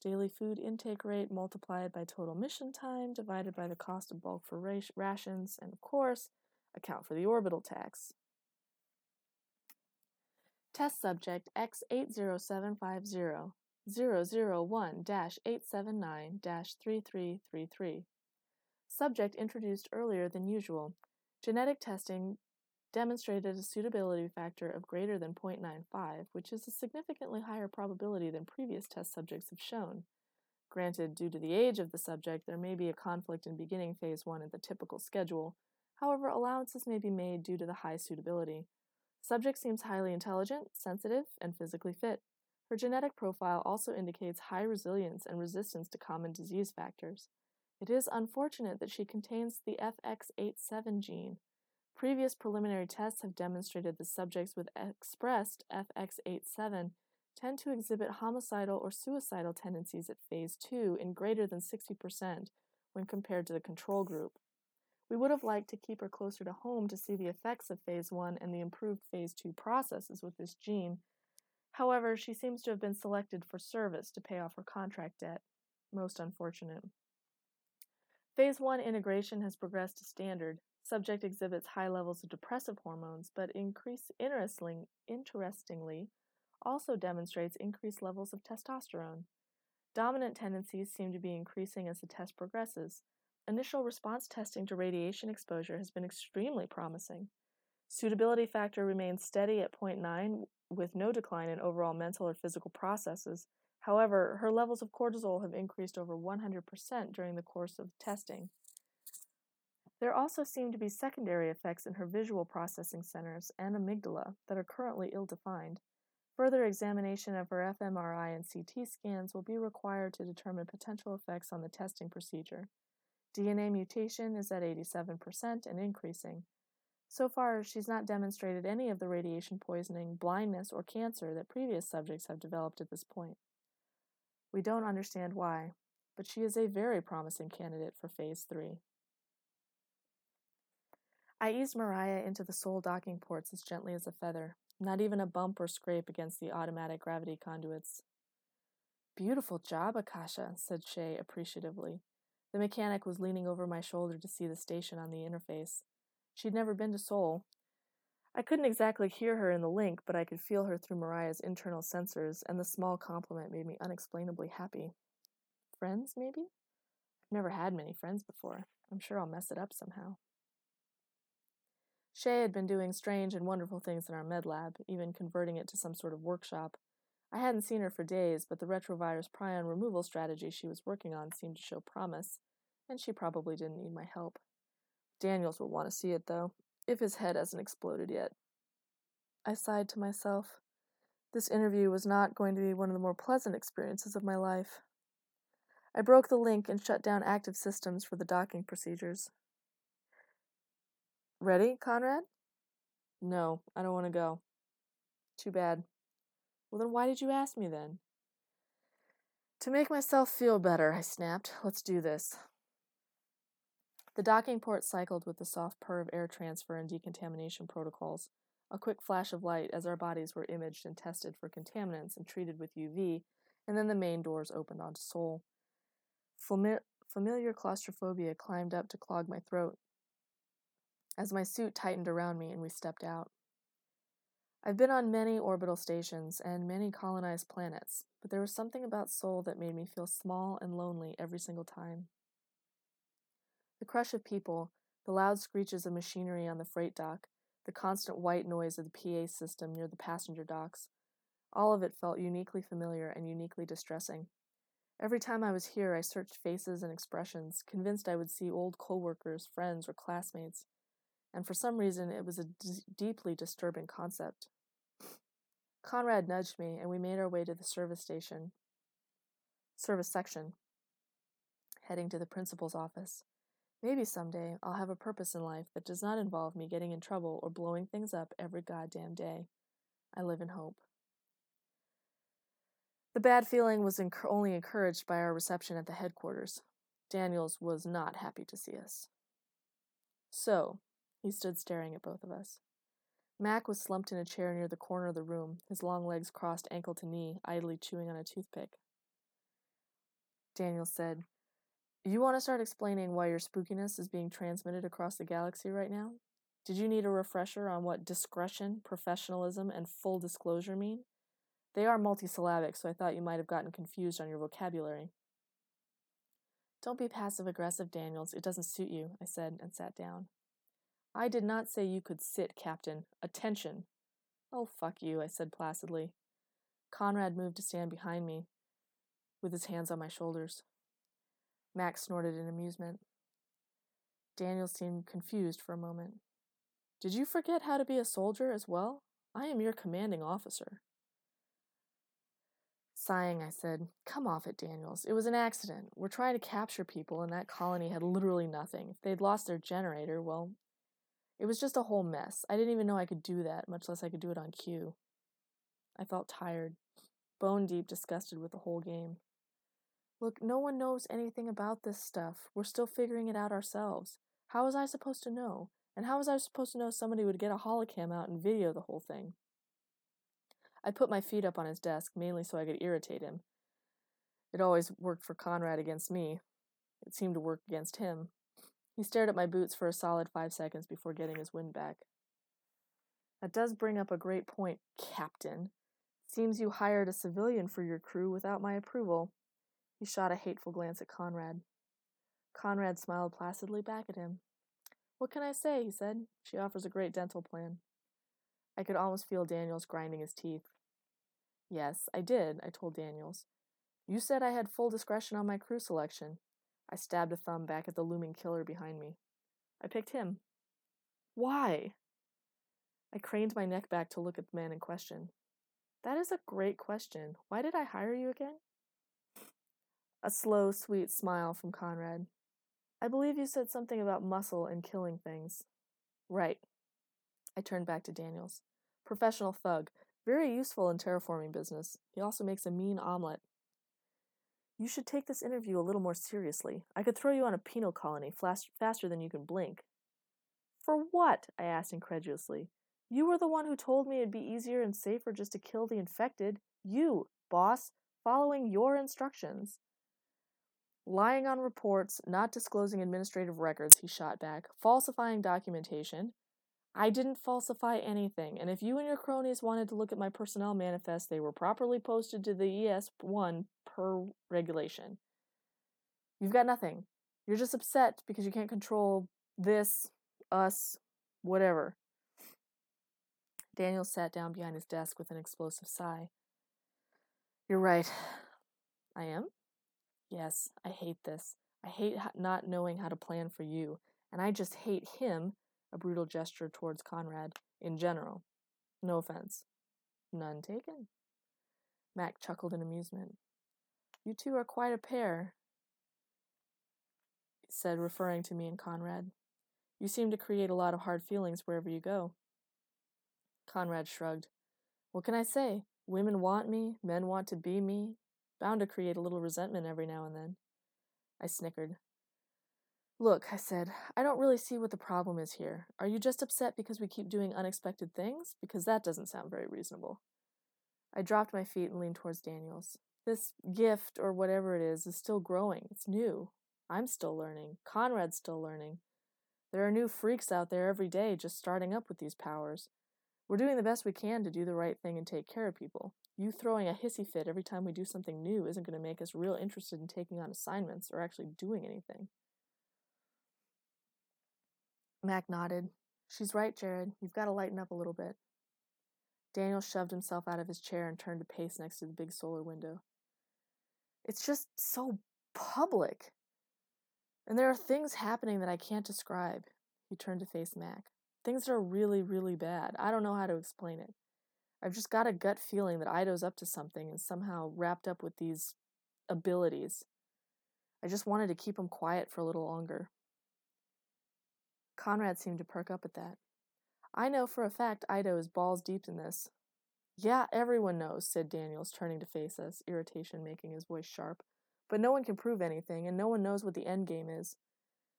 Daily food intake rate multiplied by total mission time divided by the cost of bulk for rations, and of course, account for the orbital tax. Test subject X80750 001-879-3333. Subject introduced earlier than usual. Genetic testing demonstrated a suitability factor of greater than 0.95, which is a significantly higher probability than previous test subjects have shown. Granted, due to the age of the subject, there may be a conflict in beginning phase 1 at the typical schedule. However, allowances may be made due to the high suitability. Subject seems highly intelligent, sensitive, and physically fit. Her genetic profile also indicates high resilience and resistance to common disease factors. It is unfortunate that she contains the FX87 gene. Previous preliminary tests have demonstrated that subjects with expressed FX87 tend to exhibit homicidal or suicidal tendencies at phase 2 in greater than 60% when compared to the control group. We would have liked to keep her closer to home to see the effects of phase 1 and the improved phase 2 processes with this gene However, she seems to have been selected for service to pay off her contract debt. Most unfortunate. Phase 1 integration has progressed to standard. Subject exhibits high levels of depressive hormones, but increase, interestingly, interestingly also demonstrates increased levels of testosterone. Dominant tendencies seem to be increasing as the test progresses. Initial response testing to radiation exposure has been extremely promising. Suitability factor remains steady at 0.9 with no decline in overall mental or physical processes. However, her levels of cortisol have increased over 100% during the course of testing. There also seem to be secondary effects in her visual processing centers and amygdala that are currently ill defined. Further examination of her fMRI and CT scans will be required to determine potential effects on the testing procedure. DNA mutation is at 87% and increasing. So far, she's not demonstrated any of the radiation poisoning, blindness, or cancer that previous subjects have developed at this point. We don't understand why, but she is a very promising candidate for Phase 3. I eased Mariah into the Sol docking ports as gently as a feather, not even a bump or scrape against the automatic gravity conduits. Beautiful job, Akasha, said Shay appreciatively. The mechanic was leaning over my shoulder to see the station on the interface. She'd never been to Sol. I couldn't exactly hear her in the link, but I could feel her through Mariah's internal sensors, and the small compliment made me unexplainably happy. Friends, maybe? I've never had many friends before. I'm sure I'll mess it up somehow. Shay had been doing strange and wonderful things in our med lab, even converting it to some sort of workshop. I hadn't seen her for days, but the retrovirus prion removal strategy she was working on seemed to show promise, and she probably didn't need my help. Daniels will want to see it, though, if his head hasn't exploded yet. I sighed to myself. This interview was not going to be one of the more pleasant experiences of my life. I broke the link and shut down active systems for the docking procedures. Ready, Conrad? No, I don't want to go. Too bad. Well, then why did you ask me then? To make myself feel better, I snapped. Let's do this. The docking port cycled with the soft purr of air transfer and decontamination protocols. A quick flash of light as our bodies were imaged and tested for contaminants and treated with UV, and then the main doors opened onto. Fami- familiar claustrophobia climbed up to clog my throat as my suit tightened around me and we stepped out. I've been on many orbital stations and many colonized planets, but there was something about Sol that made me feel small and lonely every single time. The crush of people, the loud screeches of machinery on the freight dock, the constant white noise of the PA system near the passenger docks, all of it felt uniquely familiar and uniquely distressing. Every time I was here, I searched faces and expressions, convinced I would see old coworkers, friends, or classmates, and for some reason it was a d- deeply disturbing concept. Conrad nudged me, and we made our way to the service station, service section, heading to the principal's office. Maybe someday I'll have a purpose in life that does not involve me getting in trouble or blowing things up every goddamn day. I live in hope. The bad feeling was only encouraged by our reception at the headquarters. Daniels was not happy to see us. So, he stood staring at both of us. Mac was slumped in a chair near the corner of the room, his long legs crossed ankle to knee, idly chewing on a toothpick. Daniel said, You want to start explaining why your spookiness is being transmitted across the galaxy right now? Did you need a refresher on what discretion, professionalism, and full disclosure mean? They are multisyllabic, so I thought you might have gotten confused on your vocabulary. Don't be passive aggressive, Daniels. It doesn't suit you, I said, and sat down. I did not say you could sit, Captain. Attention. Oh, fuck you, I said placidly. Conrad moved to stand behind me, with his hands on my shoulders. Mac snorted in amusement. Daniel seemed confused for a moment. Did you forget how to be a soldier as well? I am your commanding officer. Sighing, I said, Come off it, Daniels. It was an accident. We're trying to capture people, and that colony had literally nothing. If they'd lost their generator, well, it was just a whole mess. I didn't even know I could do that, much less I could do it on cue. I felt tired, bone deep disgusted with the whole game. Look, no one knows anything about this stuff. We're still figuring it out ourselves. How was I supposed to know? And how was I supposed to know somebody would get a holocam out and video the whole thing? I put my feet up on his desk, mainly so I could irritate him. It always worked for Conrad against me. It seemed to work against him. He stared at my boots for a solid five seconds before getting his wind back. That does bring up a great point, Captain. Seems you hired a civilian for your crew without my approval. He shot a hateful glance at Conrad. Conrad smiled placidly back at him. What can I say? he said. She offers a great dental plan. I could almost feel Daniels grinding his teeth. Yes, I did, I told Daniels. You said I had full discretion on my crew selection. I stabbed a thumb back at the looming killer behind me. I picked him. Why? I craned my neck back to look at the man in question. That is a great question. Why did I hire you again? A slow, sweet smile from Conrad. I believe you said something about muscle and killing things. Right. I turned back to Daniels. Professional thug. Very useful in terraforming business. He also makes a mean omelet. You should take this interview a little more seriously. I could throw you on a penal colony fast, faster than you can blink. For what? I asked incredulously. You were the one who told me it'd be easier and safer just to kill the infected. You, boss, following your instructions. Lying on reports, not disclosing administrative records, he shot back, falsifying documentation. I didn't falsify anything, and if you and your cronies wanted to look at my personnel manifest, they were properly posted to the ES1 per regulation. You've got nothing. You're just upset because you can't control this, us, whatever. Daniel sat down behind his desk with an explosive sigh. You're right. I am? Yes, I hate this. I hate not knowing how to plan for you, and I just hate him, a brutal gesture towards Conrad, in general. No offense. None taken. Mac chuckled in amusement. You two are quite a pair, he said, referring to me and Conrad. You seem to create a lot of hard feelings wherever you go. Conrad shrugged. What can I say? Women want me, men want to be me. Bound to create a little resentment every now and then. I snickered. Look, I said, I don't really see what the problem is here. Are you just upset because we keep doing unexpected things? Because that doesn't sound very reasonable. I dropped my feet and leaned towards Daniels. This gift, or whatever it is, is still growing. It's new. I'm still learning. Conrad's still learning. There are new freaks out there every day just starting up with these powers. We're doing the best we can to do the right thing and take care of people. You throwing a hissy fit every time we do something new isn't going to make us real interested in taking on assignments or actually doing anything. Mac nodded. She's right, Jared. You've got to lighten up a little bit. Daniel shoved himself out of his chair and turned to pace next to the big solar window. It's just so public. And there are things happening that I can't describe. He turned to face Mac. Things are really, really bad. I don't know how to explain it. I've just got a gut feeling that Ido's up to something and somehow wrapped up with these abilities. I just wanted to keep him quiet for a little longer. Conrad seemed to perk up at that. I know for a fact Ido is balls deep in this. Yeah, everyone knows, said Daniels, turning to face us, irritation making his voice sharp. But no one can prove anything, and no one knows what the end game is.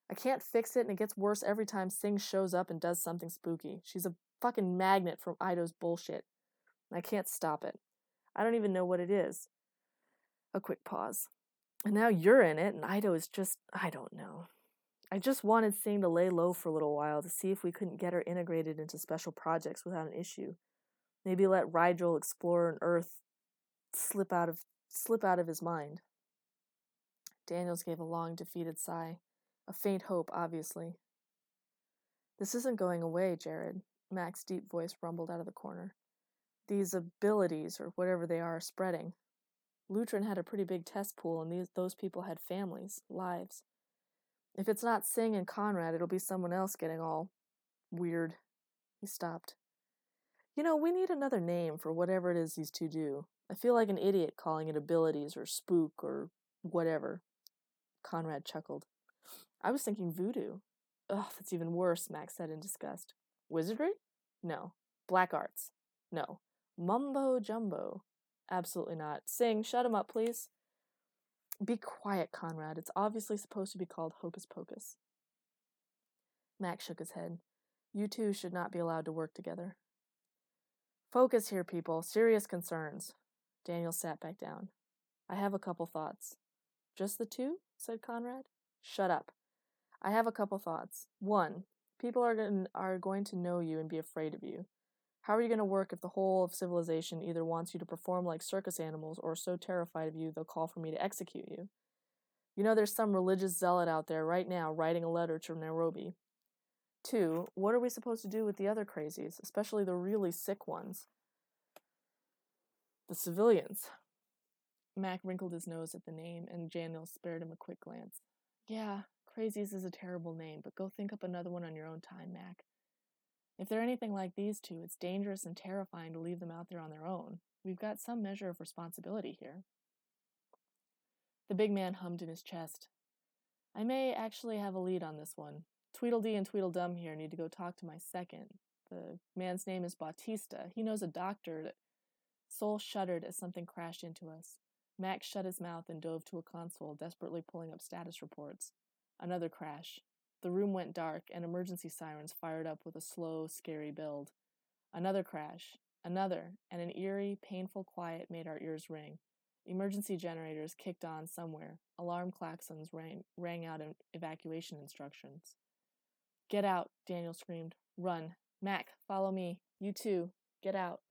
I can't fix it, and it gets worse every time Singh shows up and does something spooky. She's a fucking magnet for Ido's bullshit. I can't stop it. I don't even know what it is. A quick pause. And now you're in it, and Ido is just, I don't know. I just wanted Singh to lay low for a little while to see if we couldn't get her integrated into special projects without an issue. Maybe let Rigel explore an Earth slip out of slip out of his mind. Daniels gave a long, defeated sigh, a faint hope, obviously. This isn't going away, Jared. Mac's deep voice rumbled out of the corner. These abilities, or whatever they are, are spreading. Lutron had a pretty big test pool, and these, those people had families, lives. If it's not Singh and Conrad, it'll be someone else getting all weird. He stopped. You know, we need another name for whatever it is these two do. I feel like an idiot calling it abilities or spook or whatever. Conrad chuckled. I was thinking voodoo. Ugh, that's even worse, Mac said in disgust. Wizardry? No. Black arts? No. Mumbo jumbo? Absolutely not. Singh, shut him up, please. Be quiet, Conrad. It's obviously supposed to be called Hocus Pocus. Mac shook his head. You two should not be allowed to work together. Focus here, people. Serious concerns. Daniel sat back down. I have a couple thoughts. Just the two? said Conrad. Shut up. I have a couple thoughts. One, people are, going are going to know you and be afraid of you. How are you going to work if the whole of civilization either wants you to perform like circus animals or so terrified of you they'll call for me to execute you? You know, there's some religious zealot out there right now writing a letter to Nairobi. Two, what are we supposed to do with the other crazies, especially the really sick ones? The civilians. Mac wrinkled his nose at the name, and Daniel spared him a quick glance. Yeah, crazies is a terrible name, but go think up another one on your own time, Mac. If they're anything like these two, it's dangerous and terrifying to leave them out there on their own. We've got some measure of responsibility here. The big man hummed in his chest. I may actually have a lead on this one. Tweedledee and Tweedledum here need to go talk to my second. The man's name is Bautista. He knows a doctor that. Sol shuddered as something crashed into us. Mac shut his mouth and dove to a console, desperately pulling up status reports. Another crash. The room went dark, and emergency sirens fired up with a slow, scary build. Another crash, another, and an eerie, painful quiet made our ears ring. Emergency generators kicked on somewhere. Alarm klaxons rang, rang out in evacuation instructions. Get out, Daniel screamed. Run. Mac, follow me. You too. Get out.